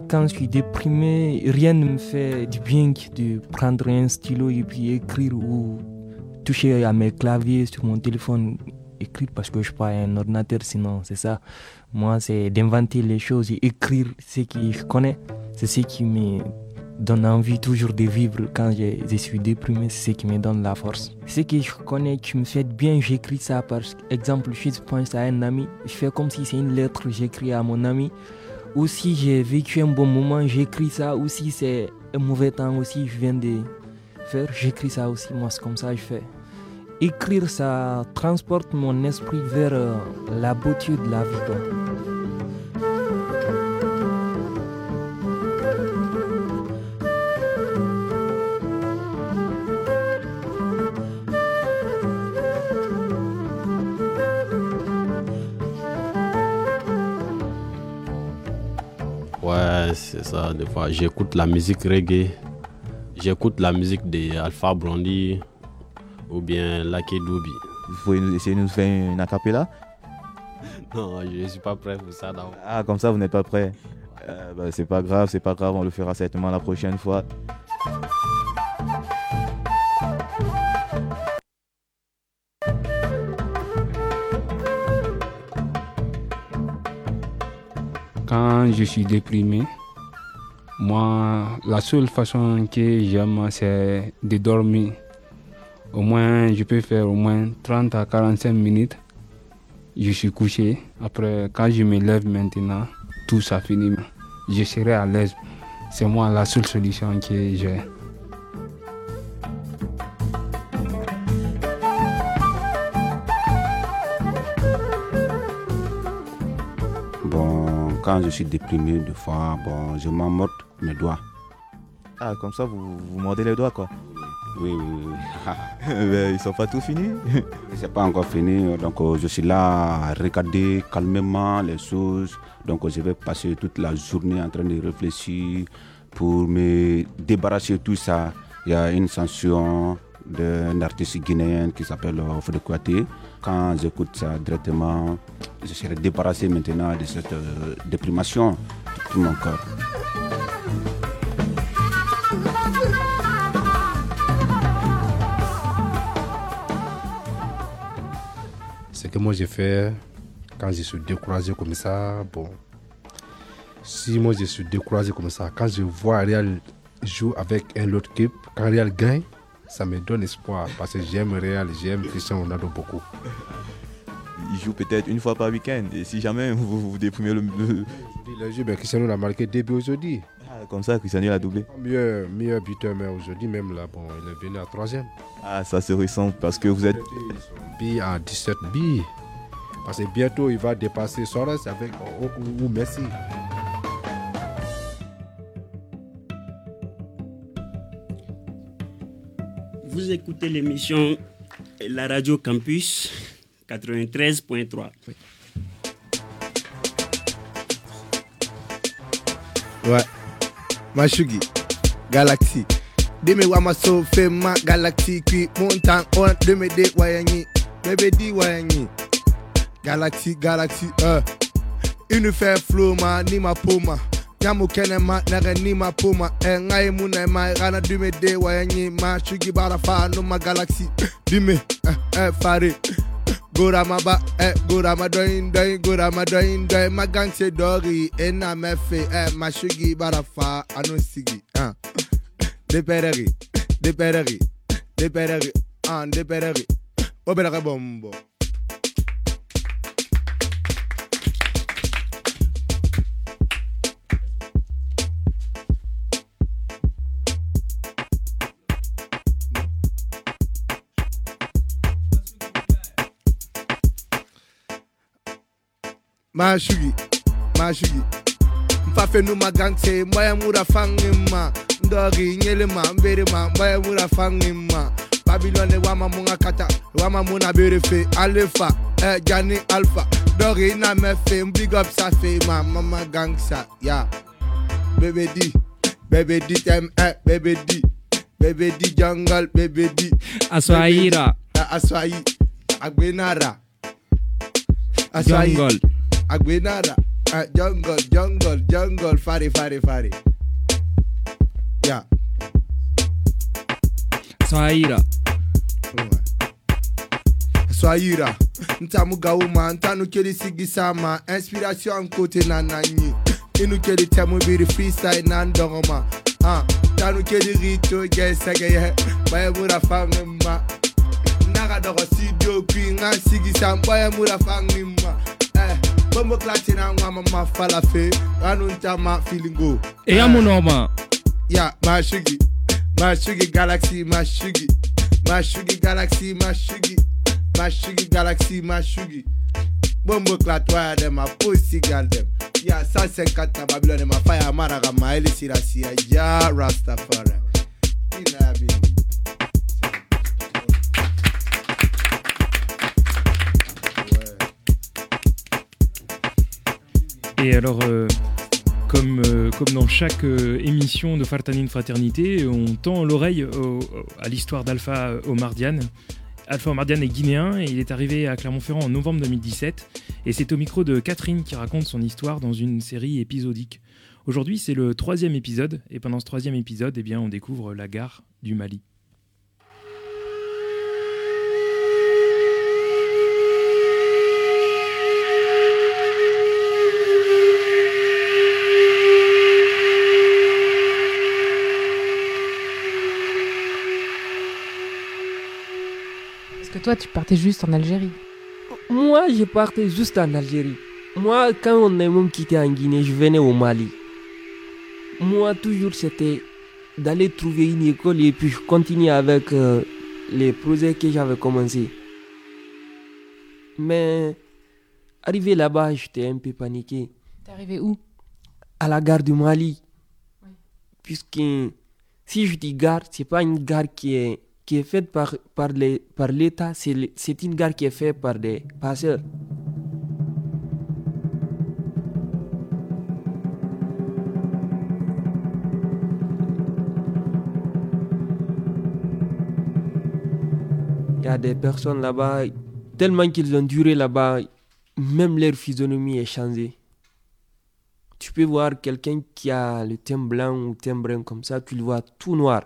Quand je suis déprimé, rien ne me fait du bien que de prendre un stylo et puis écrire ou toucher à mes claviers sur mon téléphone, écrire parce que je suis pas un ordinateur, sinon c'est ça. Moi, c'est d'inventer les choses et écrire ce que je connais. C'est ce qui me donne envie toujours de vivre quand je, suis déprimé, c'est ce qui me donne la force. Ce que je connais qui me fait bien, j'écris ça par exemple, je pense à un ami, je fais comme si c'est une lettre, j'écris à mon ami ou si j'ai vécu un bon moment, j'écris ça, ou si c'est un mauvais temps aussi, je viens de faire, j'écris ça aussi, moi c'est comme ça que je fais. Écrire, ça transporte mon esprit vers euh, la beauté de la vie. Ça. Des fois, j'écoute la musique reggae, j'écoute la musique de Alpha Blondie ou bien Lucky Doobie. Vous pouvez essayer de nous faire une acapella Non, je ne suis pas prêt pour ça. Ah, comme ça, vous n'êtes pas prêt euh, bah, C'est pas grave, c'est pas grave, on le fera certainement la prochaine fois. Quand je suis déprimé, moi, la seule façon que j'aime, c'est de dormir. Au moins, je peux faire au moins 30 à 45 minutes. Je suis couché. Après, quand je me lève maintenant, tout ça finit. Je serai à l'aise. C'est moi la seule solution que j'ai. Quand je suis déprimé, des fois, bon, je m'en mes doigts. Ah, comme ça, vous, vous mordez les doigts, quoi Oui, oui, oui. Mais ils sont pas tout finis C'est pas encore fini, donc euh, je suis là à regarder calmement les choses. Donc je vais passer toute la journée en train de réfléchir pour me débarrasser de tout ça. Il y a une sanction d'un artiste guinéen qui s'appelle euh, Fode Quand j'écoute ça directement, je serai débarrassé maintenant de cette euh, déprimation de tout mon corps. Ce que moi j'ai fait quand je suis découragé comme ça, bon, si moi je suis découragé comme ça, quand je vois Real jouer avec un autre équipe, quand Real gagne, ça me donne espoir parce que j'aime Real, j'aime Christian Ronaldo beaucoup. Il joue peut-être une fois par week-end et si jamais vous vous déprimez le. le... Jeu, ben Cristiano a marqué début aujourd'hui. Ah, comme ça, Cristiano a doublé. Mieux, meilleur buteur, mais aujourd'hui même là, bon, il est venu à troisième. Ah, ça se ressent parce que vous êtes. Bi à 17 billes. Parce que bientôt, il va dépasser Soros avec ou, ou Messi. Vous écoutez l'émission La Radio Campus 93.3. Ouais. Mashugi. Galaxy. Dime wama so fema Galaxy qui montan on deme de wayanyi. Bébé di wayanyi. Galaxy, Galaxy, euh. Une fait flow ma ni ma poma. Nyamu kene ma nere ni ma poma. E ngai muna ma rana dime de wayanyi. Ma shugi bara fa no ma Galaxy. Dime, eh, eh, fare. Gora ma ba, eh, gora ma doin doin, gora ma doin doin. Ma gang se dori, e na me fe, eh, ma shugi bara fa ano sigi, ah. De pereri, de pereri, de pereri, ah, de pereri. Mashugi, Mashugi. Mfafe nu magangse, mbaya mura fangi ma. Ndogi nyele ma, mbere ma, mbaya mura fangi ma. Babylon e wama munga kata, wama muna berefe. Alefa, eh, Jani Alpha. Dogi na mefe, big up sa fe ma, mama gangsa, ya. Baby D, baby D, tem, eh, baby D. Baby D jungle, baby D. Aswaira. Eh, Aswai, Agbenara. Aswai. Jungle. Agbenara. Uh, jungle, jungle, jungle, fari, fari, fari. Yeah. Swaira. Swaira. Ntamu gauma, ntanu keli sigi sama. Inspiration kote na nanyi. Inu keli temu biri freestyle na ndongoma. Ah, tanu keli rito gesege ye. Baye mura fangima. Naga dogo studio kwi nga sigi sam. Baye mura fangima. Eh, bombo klati na ngwa mama falafe. Anu ntama feelingo. Et Monoma. Yeah, Mashugi. Mashugi Galaxy. Mashugi Galaxy, Mashugi. Mashugi Galaxy, Mashugi. Bombo clat wire them, a pussy girl them. Yeah, 150 na Babylon, ma fire maraga, ma eli sirasia, ya Rastafari. Ina Et alors, euh, comme, euh, comme dans chaque euh, émission de Fartanine Fraternité, on tend l'oreille à l'histoire d'Alpha Omardian. Alpha Omardian est guinéen et il est arrivé à Clermont-Ferrand en novembre 2017. Et c'est au micro de Catherine qui raconte son histoire dans une série épisodique. Aujourd'hui, c'est le troisième épisode. Et pendant ce troisième épisode, eh bien, on découvre la gare du Mali. Que toi, tu partais juste en Algérie. Moi, je partais juste en Algérie. Moi, quand on est même quitté en Guinée, je venais au Mali. Moi, toujours, c'était d'aller trouver une école et puis je continuais avec euh, les projets que j'avais commencés. Mais arrivé là-bas, j'étais un peu paniqué. T'es arrivé où? À la gare du Mali. Puisque si je dis gare, c'est pas une gare qui est, qui est faite par, l'État, c'est, le- une gare qui est faite par des passeurs. Il y a des personnes là-bas, tellement qu'ils ont duré là-bas, même leur physionomie est changée. Tu peux voir quelqu'un qui a le teint blanc ou teint brun comme ça, tu le vois tout noir.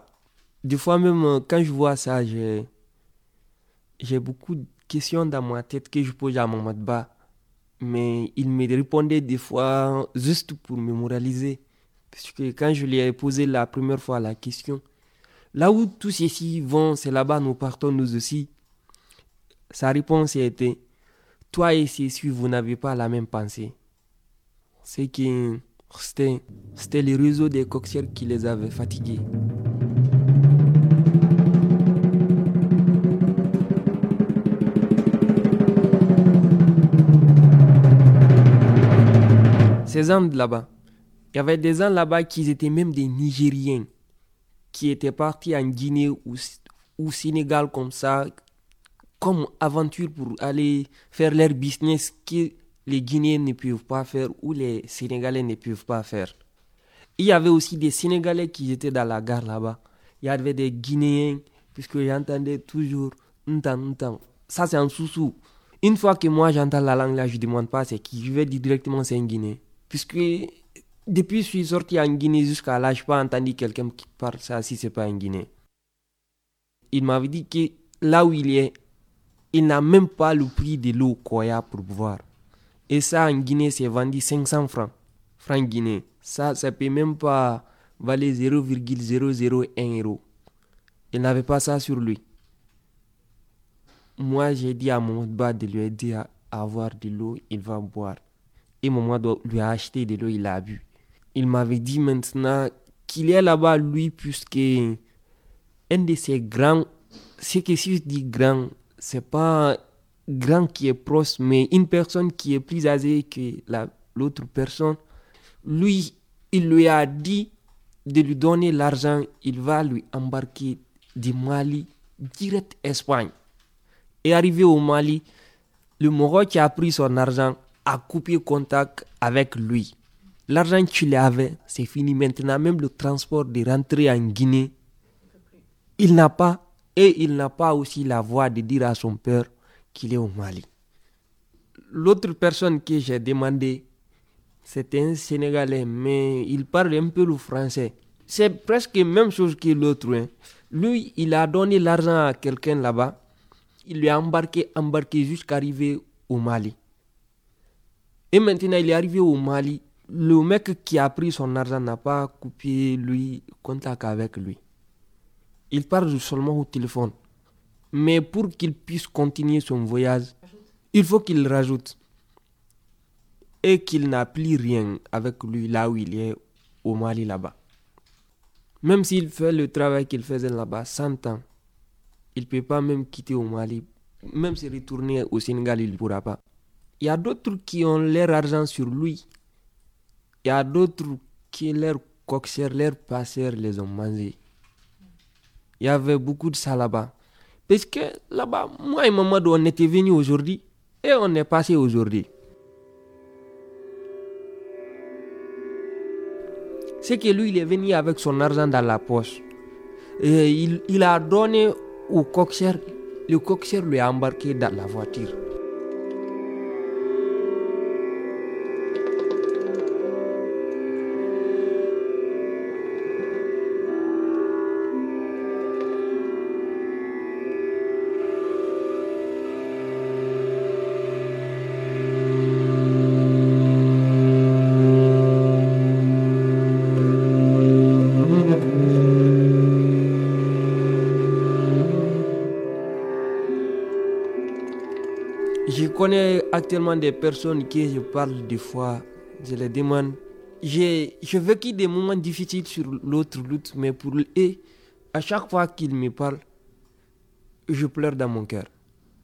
Des fois même, euh, quand je vois ça, j'ai, beaucoup de questions dans ma tête que je pose à mon bas. Mais il me répondait des fois juste pour me moraliser. Parce que quand je lui ai posé la première fois la question, là où tous ceux-ci vont, c'est là-bas nous partons nous aussi. Sa réponse était, toi et ceux-ci, vous n'avez pas la même pensée. C'est que c'était, c'était le réseau des coxières qui les avait fatigués. Ces Andes là-bas. Il y avait des Andes là-bas qui étaient même des Nigériens qui étaient partis en Guinée ou, ou Sénégal comme ça, comme aventure pour aller faire leur business que les Guinéens ne peuvent pas faire ou les Sénégalais ne peuvent pas faire. Il y avait aussi des Sénégalais qui étaient dans la gare là-bas. Il y avait des Guinéens, puisque j'entendais toujours Ça, c'est un sous-sous. Une fois que moi j'entends la langue là, je ne demande pas c'est qui. Je vais dire directement c'est un Guinéen. Puisque depuis que je suis sorti en Guinée jusqu'à là, je n'ai pas entendu quelqu'un qui parle ça si ce n'est pas un Guinéen. Il m'avait dit que là où il est, il n'a même pas le prix de l'eau Koya pour boire. Et ça, en Guinée, c'est vendu 500 francs. Francs guinéens. Ça, ça ne peut même pas valer 0,001 euro. Il n'avait pas ça sur lui. Moi, j'ai dit à mon bas de lui aider à avoir de l'eau, il va boire. Et doit lui a acheté de l'eau, il a bu. Il m'avait dit maintenant qu'il est là-bas, lui, puisque un de ses grands, ce que si je dis grand, c'est pas grand qui est proche, mais une personne qui est plus âgée que l'autre personne, lui, il lui a dit de lui donner l'argent, il va lui embarquer du Mali direct Espagne. Et arrivé au Mali, le qui a pris son argent a coupé contact avec lui. L'argent qu'il avait, c'est fini maintenant. Même le transport de rentrer en Guinée, il n'a pas. Et il n'a pas aussi la voix de dire à son père qu'il est au Mali. L'autre personne que j'ai demandé, c'était un Sénégalais, mais il parle un peu le français. C'est presque la même chose que l'autre. Hein. Lui, il a donné l'argent à quelqu'un là-bas il lui a embarqué, embarqué jusqu'à arriver au Mali. Et maintenant, il est arrivé au Mali. Le mec qui a pris son argent n'a pas coupé lui contact avec lui. Il parle seulement au téléphone. Mais pour qu'il puisse continuer son voyage, il faut qu'il rajoute. Et qu'il n'a plus rien avec lui là où il est au Mali là-bas. Même s'il fait le travail qu'il faisait là-bas 100 ans, il ne peut pas même quitter au Mali. Même se retourner au Sénégal, il ne pourra pas. Il y a d'autres qui ont leur argent sur lui. Il y a d'autres qui, leur coxer, leur passeurs les ont mangés. Il y avait beaucoup de ça là-bas. Parce que là-bas, moi et Mamadou, on était venus aujourd'hui et on est passé aujourd'hui. C'est que lui, il est venu avec son argent dans la poche. Et il, il a donné au coxer, le coxer lui a embarqué dans la voiture. Connais actuellement des personnes qui je parle des fois, je les demande. J'ai vécu des moments difficiles sur l'autre route, mais pour eux, à chaque fois qu'ils me parlent, je pleure dans mon cœur.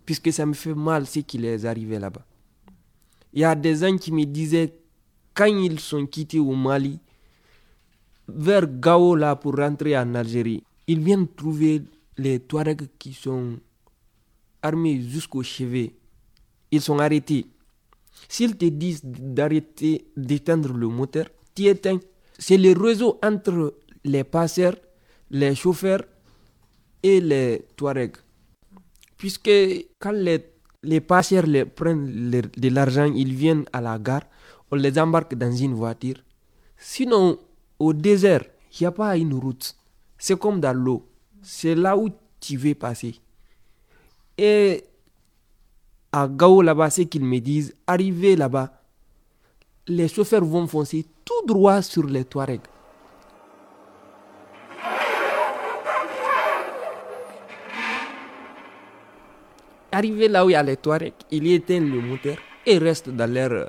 Puisque ça me fait mal ce qui les est arrivé là-bas. Il y a des gens qui me disaient, quand ils sont quittés au Mali, vers Gao là pour rentrer en Algérie, ils viennent trouver les Touaregs qui sont armés jusqu'au chevet ils sont arrêtés. S'ils te disent d'arrêter d'éteindre le moteur, tu éteins. C'est le réseau entre les passeurs, les chauffeurs et les Touaregs. Puisque quand les, les passeurs prennent de l'argent, ils viennent à la gare, on les embarque dans une voiture. Sinon, au désert, il n'y a pas une route. C'est comme dans l'eau. C'est là où tu veux passer. Et à Gao là-bas, c'est qu'ils me disent, arrivé là-bas, les chauffeurs vont foncer tout droit sur les Touaregs. Arrivé là où il y a les Touaregs, ils éteignent le moteur et restent dans leur euh,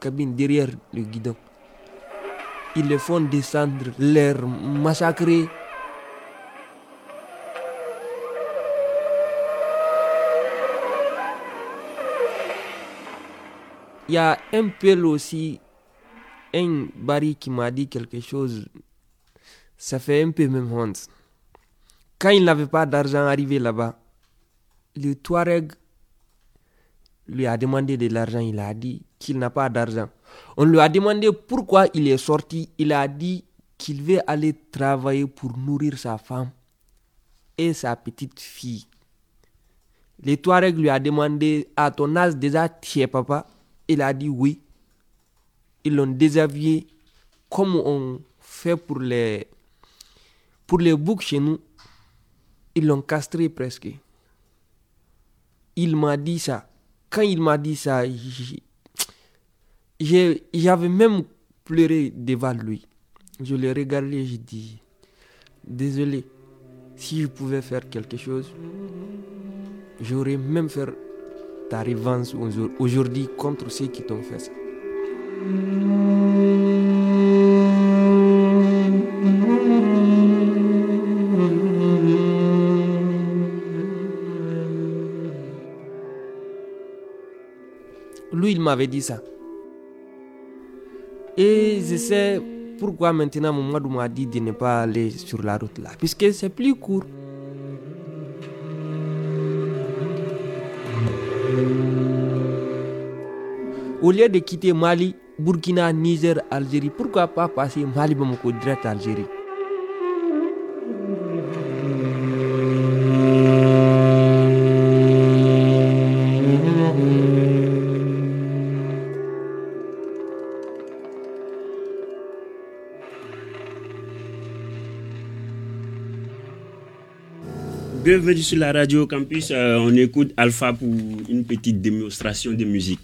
cabine derrière le guidon. Ils les font descendre, les massacrer il y a un peu aussi un Barry qui m'a dit quelque chose, ça fait un peu même honte. Quand il n'avait pas d'argent arrivé là-bas, le Touareg lui a demandé de l'argent, il a dit qu'il n'a pas d'argent. On lui a demandé pourquoi il est sorti, il a dit qu'il veut aller travailler pour nourrir sa femme et sa petite fille. Le Touareg lui a demandé à ton âge déjà tu papa? Il a dit oui. Ils l'ont déshabillé comme on fait pour les, boucs chez nous. Ils l'ont castré presque. Il m'a dit ça. Quand il m'a dit ça, j'avais même pleuré devant lui. Je l'ai regardé, j'ai dit, désolé, si je pouvais faire quelque chose, j'aurais même fait ta revanche aujourd- aujourd'hui contre ceux qui t'ont fait ça. Lui, il m'avait dit ça. Et je sais pourquoi maintenant Mamadou m'a dit de ne pas aller sur la route là. Puisque c'est plus court. Au lieu de quitter Mali, Burkina, Niger, Algérie, pourquoi pas passer Mali Bamako direct Algérie? Bienvenue sur la radio campus. Euh, on écoute Alpha pour une petite démonstration de musique.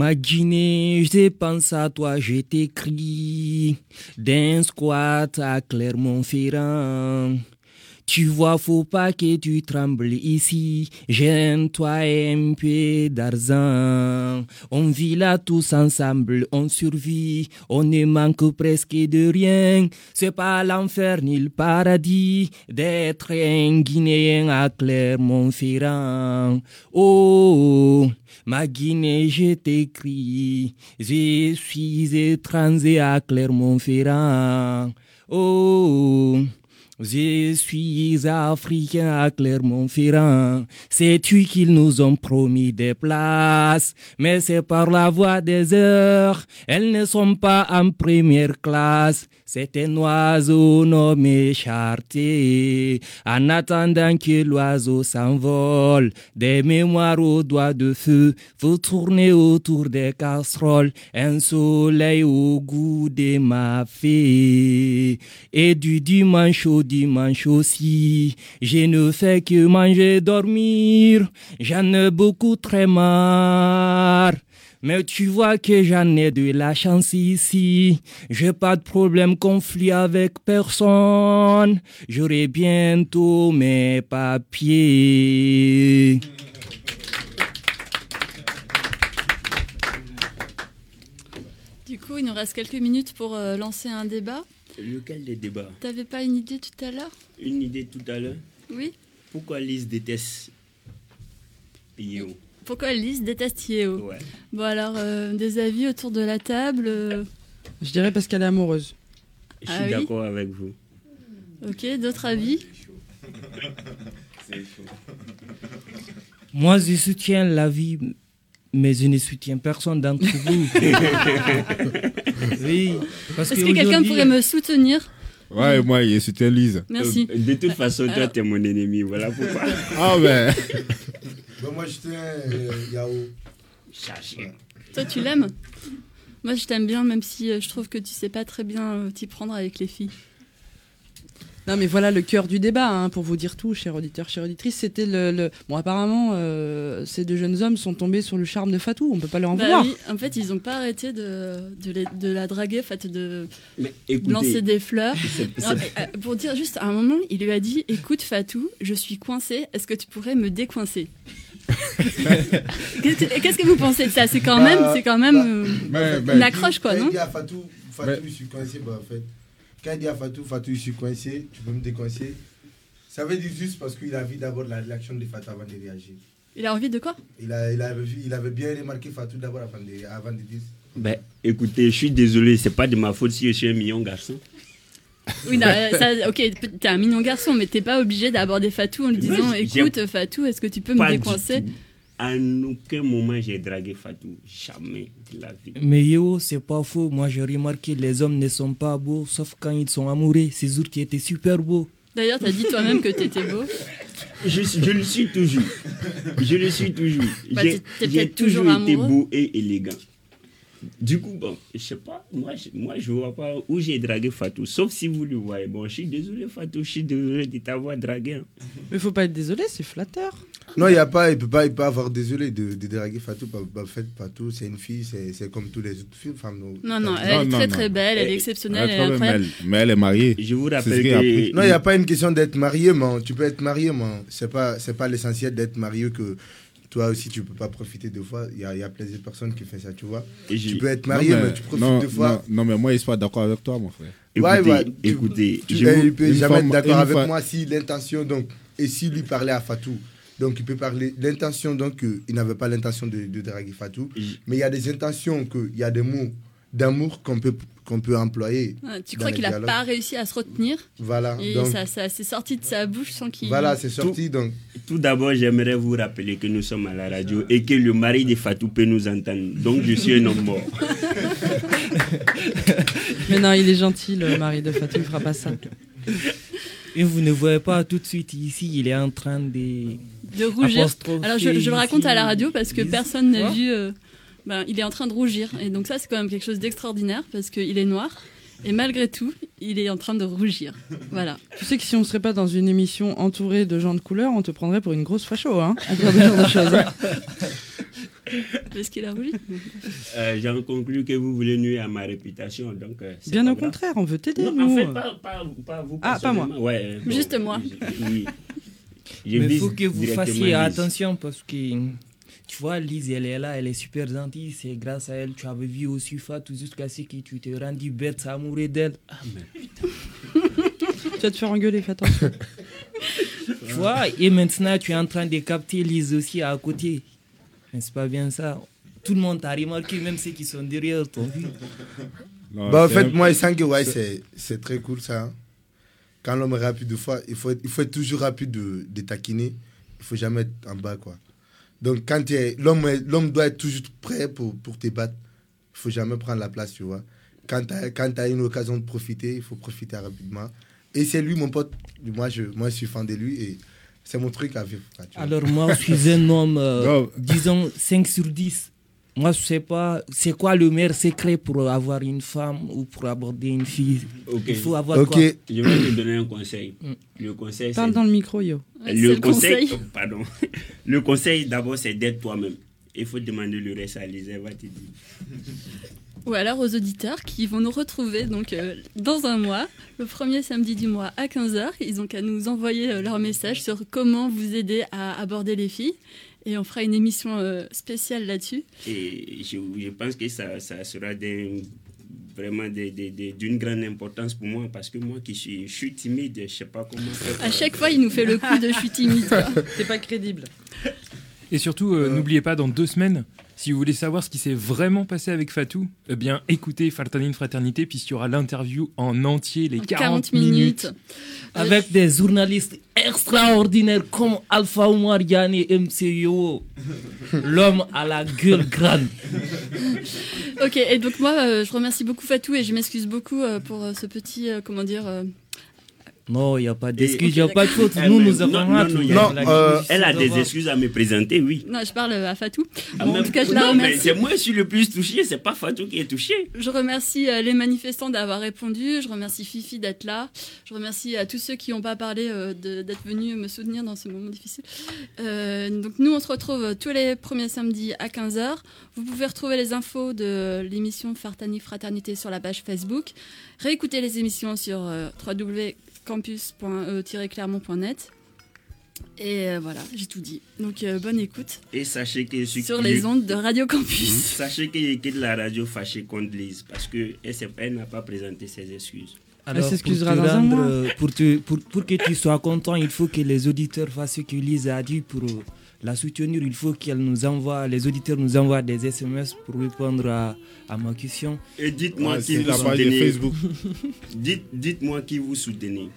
Ma je pense à toi, je t'écris d'un squat à Clermont-Ferrand. Tu vois, faut pas que tu trembles ici. J'aime-toi un peu d'argent. On vit là tous ensemble, on survit. On ne manque presque de rien. C'est pas l'enfer ni le paradis d'être un Guinéen à Clermont-Ferrand. Oh, ma Guinée, je t'écris. Je suis étranger à Clermont-Ferrand. Oh, je suis africain à Clermont-Ferrand. Sais-tu qu'ils nous ont promis des places, mais c'est par la voie des heures. Elles ne sont pas en première classe. C'est un oiseau nommé Charté. En attendant que l'oiseau s'envole, des mémoires aux doigts de feu, faut tourner autour des casseroles. Un soleil au goût des mafés. Et du dimanche au dimanche aussi, je ne fais que manger dormir. J'en ai beaucoup très marre. Mais tu vois que j'en ai de la chance ici. J'ai pas de problème, conflit avec personne. J'aurai bientôt mes papiers. Du coup, il nous reste quelques minutes pour euh, lancer un débat. Lequel des débats? T'avais pas une idée tout à l'heure? Une idée tout à l'heure? Oui. Pourquoi Lise déteste Yo Pourquoi Lise déteste Yeo? Ouais. Bon alors, euh, des avis autour de la table euh, Je dirais parce qu'elle est amoureuse. Je Ah suis oui d'accord avec vous. Ok, d'autres avis? Moi, je soutiens la vie, mais je ne soutiens personne d'entre vous. oui, parce Est-ce que quelqu'un pourrait me soutenir? Ouais, moi, je soutiens Lise. Merci. Euh, De toute façon, toi, Alors- t'es mon ennemi. Voilà pourquoi. Ah, ben. Ben, moi, je tiens euh, Yao. Toi, tu l'aimes? Moi, je t'aime bien, même si euh, je trouve que tu sais pas très bien euh, t'y prendre avec les filles. Non, mais voilà le cœur du débat, hein, pour vous dire tout, chers auditeurs, chères auditrices. C'était le, le- Bon, apparemment, euh, ces deux jeunes hommes sont tombés sur le charme de Fatou. On peut pas leur en Bah vouloir. oui, en fait, ils ont pas arrêté de, de, les- de la draguer, fait, de écoutez, lancer des fleurs. c'est- Non, c'est- pour dire juste, à un moment, il lui a dit Écoute, Fatou, je suis coincé, est-ce que tu pourrais me décoincer? Qu'est-ce que- vous pensez de ça? C'est quand même, c'est quand même euh, Ben, ben, une accroche, quoi, quand non? il dit à Fatou, Fatou, je suis coincé, bah, en fait. Quand il dit à Fatou, Fatou, je suis coincé, tu peux me décoincer. Ça veut dire juste parce qu'il a vu d'abord la réaction de Fatou avant de réagir. Il a envie de quoi? Il, a, il, avait, il avait bien remarqué Fatou d'abord avant de, avant de dire Ben, écoutez, je suis désolé, c'est pas de ma faute si je suis un mignon garçon. Oui, non, euh, ça, ok, t'es un mignon garçon, mais t'es pas obligé d'aborder Fatou en lui disant Moi, Écoute, Fatou, est-ce que tu peux me décoincer. À aucun moment j'ai dragué Fatou. Jamais de la vie. Mais yo, c'est pas faux. Moi, j'ai remarqué les hommes ne sont pas beaux, sauf quand ils sont amoureux. C'est Zour qui était super beau. D'ailleurs, t'as dit toi-même que t'étais beau. Je, je le suis toujours. Je le suis toujours. Bah, J'ai toujours toujours été beau et élégant. Du coup, bon, je sais pas, moi je, moi je vois pas où j'ai dragué Fatou, sauf si vous le voyez. Bon, je suis désolé Fatou, je suis désolé de t'avoir dragué. hein. Mais faut pas être désolé, c'est flatteur. Non, il y a pas, il peut pas, il peut avoir désolé de, de draguer Fatou. Pas, pas fait Fatou, c'est une fille, c'est c'est comme tous les autres filles, femmes. Non, non, elle est très très belle, elle est exceptionnelle, elle est Elle est incroyable. mais elle- mais elle est mariée. Je vous rappelle. Non, il n'y a pas une question d'être marié, mais tu peux être marié, mais c'est pas, c'est pas l'essentiel d'être marié que toi aussi tu peux pas profiter deux fois. Il y a, y a plusieurs personnes qui font ça, tu vois. Et Tu peux être marié, Non, mais, tu profites non, deux fois. Non, non, mais moi, je suis pas d'accord avec toi, mon frère. Ouais, Écoutez, ouais, tu- écoutez, tu, eh, vous- il peut jamais femme- être d'accord avec femme- moi si l'intention, donc, et si lui parlait à Fatou. Donc, il peut parler l'intention, donc, euh, il n'avait pas l'intention de, de draguer Fatou. Mais il y a des intentions, que, il y a des mots d'amour qu'on peut, qu'on peut employer. Ah, tu crois qu'il a dialogues. pas réussi à se retenir Voilà, Et donc- ça, ça c'est sorti de sa bouche sans qu'il. Voilà, c'est sorti, donc. Tout d'abord, j'aimerais vous rappeler que nous sommes à la radio et que le mari de Fatou peut nous entendre. Donc, je suis un homme mort. Mais non, il est gentil, le mari de Fatou, il fera pas ça. Et vous ne voyez pas tout de suite ici, il est en train de. de rougir. Alors je, je le raconte à la radio parce que personne n'a vu. euh, ben, il est en train de rougir et donc ça c'est quand même quelque chose d'extraordinaire parce qu'il est noir et malgré tout il est en train de rougir. Voilà. Tu sais que si on serait pas dans une émission entourée de gens de couleur, on te prendrait pour une grosse facho, hein, à dire ce genre de choses. Est-ce qu'il a rougi Euh, J'en conclus que vous voulez nuire à ma réputation. Donc, euh, Bien au grave. contraire, on veut t'aider, Non, nous. En fait, pas, pas, pas vous. Ah, pas moi. Ouais, bon, Juste moi. Oui. Mais il faut que vous fassiez attention parce que tu vois, Lise, elle est là, elle est super gentille. C'est grâce à elle tu avais vu aussi Fatou jusqu'à ce que tu t'es rendu bête amoureux d'elle. Ah, mais Tu vas te faire engueuler, fais attention. Tu vois, et maintenant tu es en train de capter Lise aussi à côté. Mais c'est pas bien ça. Tout le monde t'a remarqué, même ceux qui sont derrière t'ont vu. Bah, en fait, moi, je sens que ouais, c'est c'est très cool ça. hein. Quand l'homme est rapide, de fois, il faut être, il faut être toujours rapide de, de taquiner. Il faut jamais être en bas, quoi. Donc, quand l'homme doit être toujours prêt pour, pour te battre. Il faut jamais prendre la place, tu vois. Quand tu as, une occasion de profiter, il faut profiter rapidement. Et c'est lui, mon pote. Moi je, moi, je suis fan de lui et c'est mon truc à vivre. Alors moi, je suis un homme, euh, disons 5 sur 10. Moi, je sais pas, c'est quoi le meilleur secret pour avoir une femme ou pour aborder une fille? Il faut avoir quoi? Je vais te donner un conseil. Le conseil, Parle dans le micro, yo. Ouais, Le conseil, conseil. oh, pardon. Le conseil d'abord, c'est d'être toi-même. Il faut demander le reste à Lisa, va te dire. Ou alors aux auditeurs qui vont nous retrouver donc euh, dans un mois, le premier samedi du mois à 15h. Ils ont qu'à nous envoyer euh, leur message sur comment vous aider à aborder les filles. Et on fera une émission euh, spéciale là-dessus. Et je, je pense que ça, ça sera vraiment d'une grande importance pour moi parce que moi qui suis, je suis timide, je sais pas comment faire. À chaque fois, il nous fait le coup de je suis timide. T'es pas crédible. Et surtout, euh, n'oubliez pas, dans deux semaines, si vous voulez savoir ce qui s'est vraiment passé avec Fatou, eh bien, écoutez Fartanine Fraternité, puisqu'il y aura l'interview en entier, les 40, 40 minutes. Avec des journalistes extraordinaires comme Alpha Omar Yann et MCO. L'homme à la gueule grande. Ok, et donc moi, euh, je remercie beaucoup Fatou et je m'excuse beaucoup euh, pour euh, ce petit, euh, comment dire... Non, il n'y a pas Et- d'excuse, il n'y a pas de faute. Eh, Nous, mais nous non, avons non, non, non, euh, Elle a des excuses à me présenter, oui. Non, je parle euh, à Fatou. Ah, Bon, en tout cas, je la non, mais remercie. c'est moi qui suis le plus touché, c'est pas Fatou qui est touché. Je remercie euh, les manifestants d'avoir répondu. Je remercie Fifi d'être là. Je remercie à tous ceux qui n'ont pas parlé euh, d'être venus me soutenir dans ce moment difficile. Euh, donc nous, on se retrouve tous les premiers samedis à 15h. Vous pouvez retrouver les infos de l'émission Fartani Fraternité sur la page Facebook. Réécoutez les émissions sur euh, www.campus.e-clermont.net. Et euh, voilà, j'ai tout dit. Donc euh, bonne écoute Et sachez que ce sur qui- les ondes de Radio. Campus. Sachez qu'il y a que de la radio fâchée contre Lise parce que SFN n'a pas présenté ses excuses. Alors, pour, te rendre, euh, pour, te- pour, pour que tu sois content, il faut que les auditeurs fassent ce que Lise a dit pour euh, la soutenir, il faut qu'elle nous envoie, les auditeurs nous envoient des SMS pour répondre à, à ma question. Et dites-moi Ouais, qui vous soutenez. Facebook. Dites, dites-moi qui vous soutenez.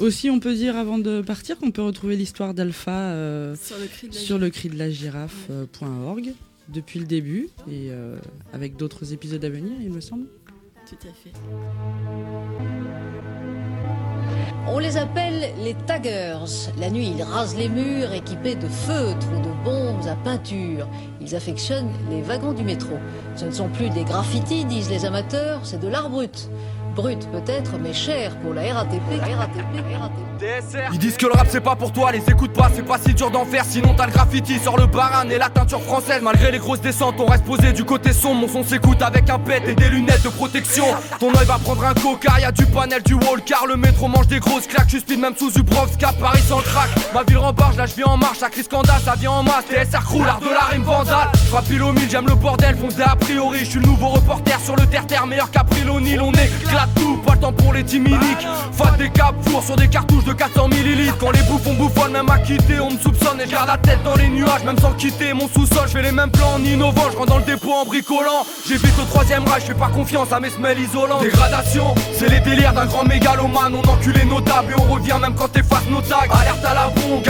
Aussi, on peut dire avant de partir qu'on peut retrouver l'histoire d'Alpha euh, Sur le cri de la sur le cri de la girafe.org depuis le début et euh, avec d'autres épisodes à venir, il me semble. Tout à fait. On les appelle les taggers. La nuit, ils rasent les murs équipés de feutres ou de bombes à peinture. Ils affectionnent les wagons du métro. Ce ne sont plus des graffitis, disent les amateurs, c'est de l'art brut. Brut peut-être, mais cher pour la RATP. RATP, RATP. Ils disent que le rap c'est pas pour toi, les écoute pas, c'est pas si dur d'en faire, sinon t'as le graffiti sur le baran et la teinture française. Malgré les grosses descentes, on reste posé du côté sombre, mon son s'écoute avec un pet et des lunettes de protection. Ton œil va prendre un coca, y a du panel, du wall, car le métro mange des grosses claques, je speed même sous cap Paris sans crack. Ma ville rembarge, là je vis en marche, la crise scandale, ça vient en masse, TSR crew, l'art de la rime vandale. Pile au mille, j'aime le bordel, fondé a priori, je suis le nouveau reporter sur le terre-terre, meilleur qu'April O'Neil, on éclate pas le temps pour les timiniques. Fat des four sur des cartouches de 400 millilitres. Quand les bouffons bouffonnent, même à quitter, on me soupçonne et je garde la tête dans les nuages, même sans quitter mon sous-sol. Je fais les mêmes plans en innovant, je rentre dans le dépôt en bricolant. J'évite au troisième rage, je fais pas confiance à mes semelles isolants. Dégradation, c'est les délires d'un grand mégalomane. On encule les notables et on revient même quand t'effaces nos tags. Alerte à la bombe,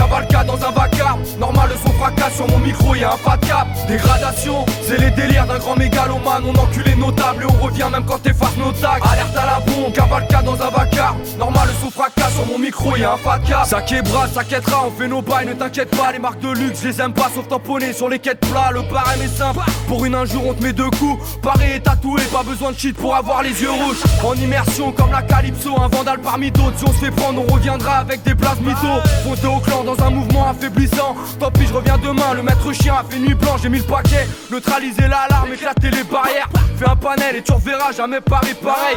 dans un vacarme. Normal, le son fracasse sur mon micro, y a un fat cap. Dégradation, c'est les délires d'un grand mégalomane. On encule les notables et on revient même quand t'effaces nos tags. Alerte la bombe, cavalcade dans un vacarme. Normal, le son fracasse sur mon micro, y a un fat cap. Ça québra, ça quêtera, on fait nos bails, ne t'inquiète pas. Les marques de luxe, je les aime pas, sauf tamponner sur les quêtes plats. Le barème est simple, pour une injure, on te met deux coups. Pareil et tatoué, pas besoin de cheat pour avoir les yeux rouges. En immersion, comme la Calypso, un vandale parmi d'autres. Si on se fait prendre, on reviendra avec des places mythos. Au clan dans un mouvement affaiblissant. Tant pis, je reviens demain. Le maître chien a fait nuit blanche, j'ai mis le paquet. Neutraliser l'alarme, éclater les barrières. Fais un panel et tu reverras jamais Paris pareil.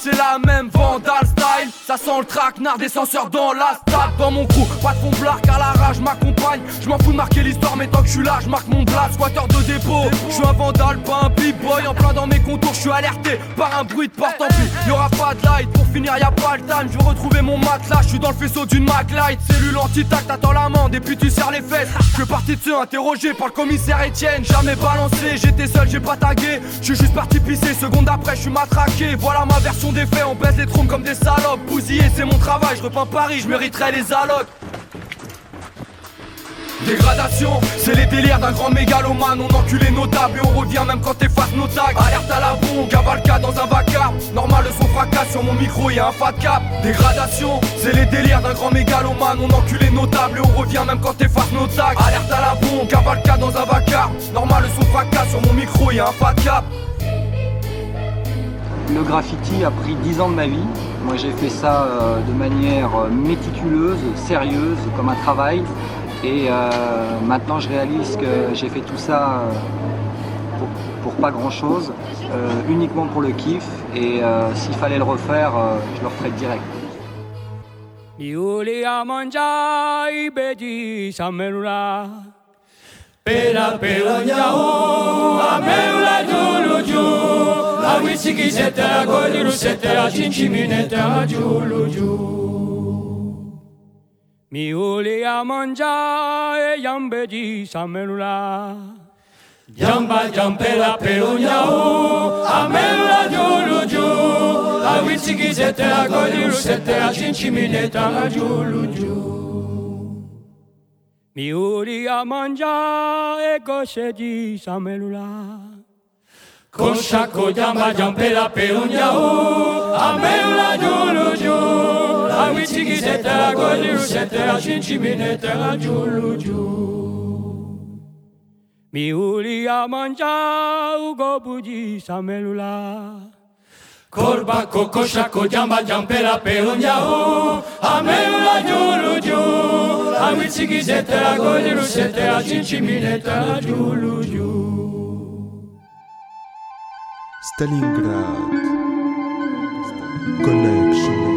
C'est la même vandale style. Ça sent le traquenard des censeurs dans la stade. Dans mon crew, pas de fond blar car la rage m'accompagne. Je m'en fous de marquer l'histoire, mais tant que je suis là, je marque mon blast. Squatter de dépôt, je suis un vandale, pas un big-boy. En plein dans mes contours, je suis alerté par un bruit de porte en plus. Y'aura pas de light, pour finir, y a pas le time. Je veux retrouver mon matelas, je suis dans le faisceau d'une Mac Light. Cellule anti-tac, t'attends l'amende et puis tu serres les fesses. Je fais partie de ceux interrogés par le commissaire Etienne. Jamais balancé, j'étais seul, j'ai pas tagué. Je suis juste parti pisser, seconde après, je suis matraqué. Voilà ma version des faits, on baisse les trompes comme des salopes. Bousillé, c'est mon travail, je repeins Paris, je mériterais les allocs. Dégradation, c'est les délires d'un grand mégalomane. On encule les notables et on revient même quand t'effaces nos tags. Alerte à la bombe, cavalcade dans un vacarme. Normal, le son fracasse sur mon micro, y a un fat cap. Dégradation, c'est les délires d'un grand mégalomane. On encule les notables et on revient même quand t'effaces nos tags. Alerte à la bombe, cavalcade dans un vacarme. Normal, le son fracasse sur mon micro, y a un fat cap. Le graffiti a pris 10 ans de ma vie. Moi j'ai fait ça euh, de manière euh, méticuleuse, sérieuse, comme un travail. Et euh, maintenant je réalise que j'ai fait tout ça pour, pas grand chose, uniquement pour le kiff. Et euh, s'il fallait le refaire, je le referais direct. Pela pela nyau amerula juluju La wisiki setera goliru setera chinchimineta juluju Miuli amanja e yambeji samerula Jamba jampela pelo nyau amerula juluju La wisiki setera goliru setera chinchimineta juluju Mi uri a mangia e di samelula. Cosa co jamba jampe la pe un jau, a me la giulu giu. La vici chi se te la gogliu, se te la cinci mine. Mi uri a mangia u di samelula. Korba kokosha kojamba jampela peonya o amela juru ju amitsiki zetela goliru setela chinchimineta julu ju Stalingrad. Connection.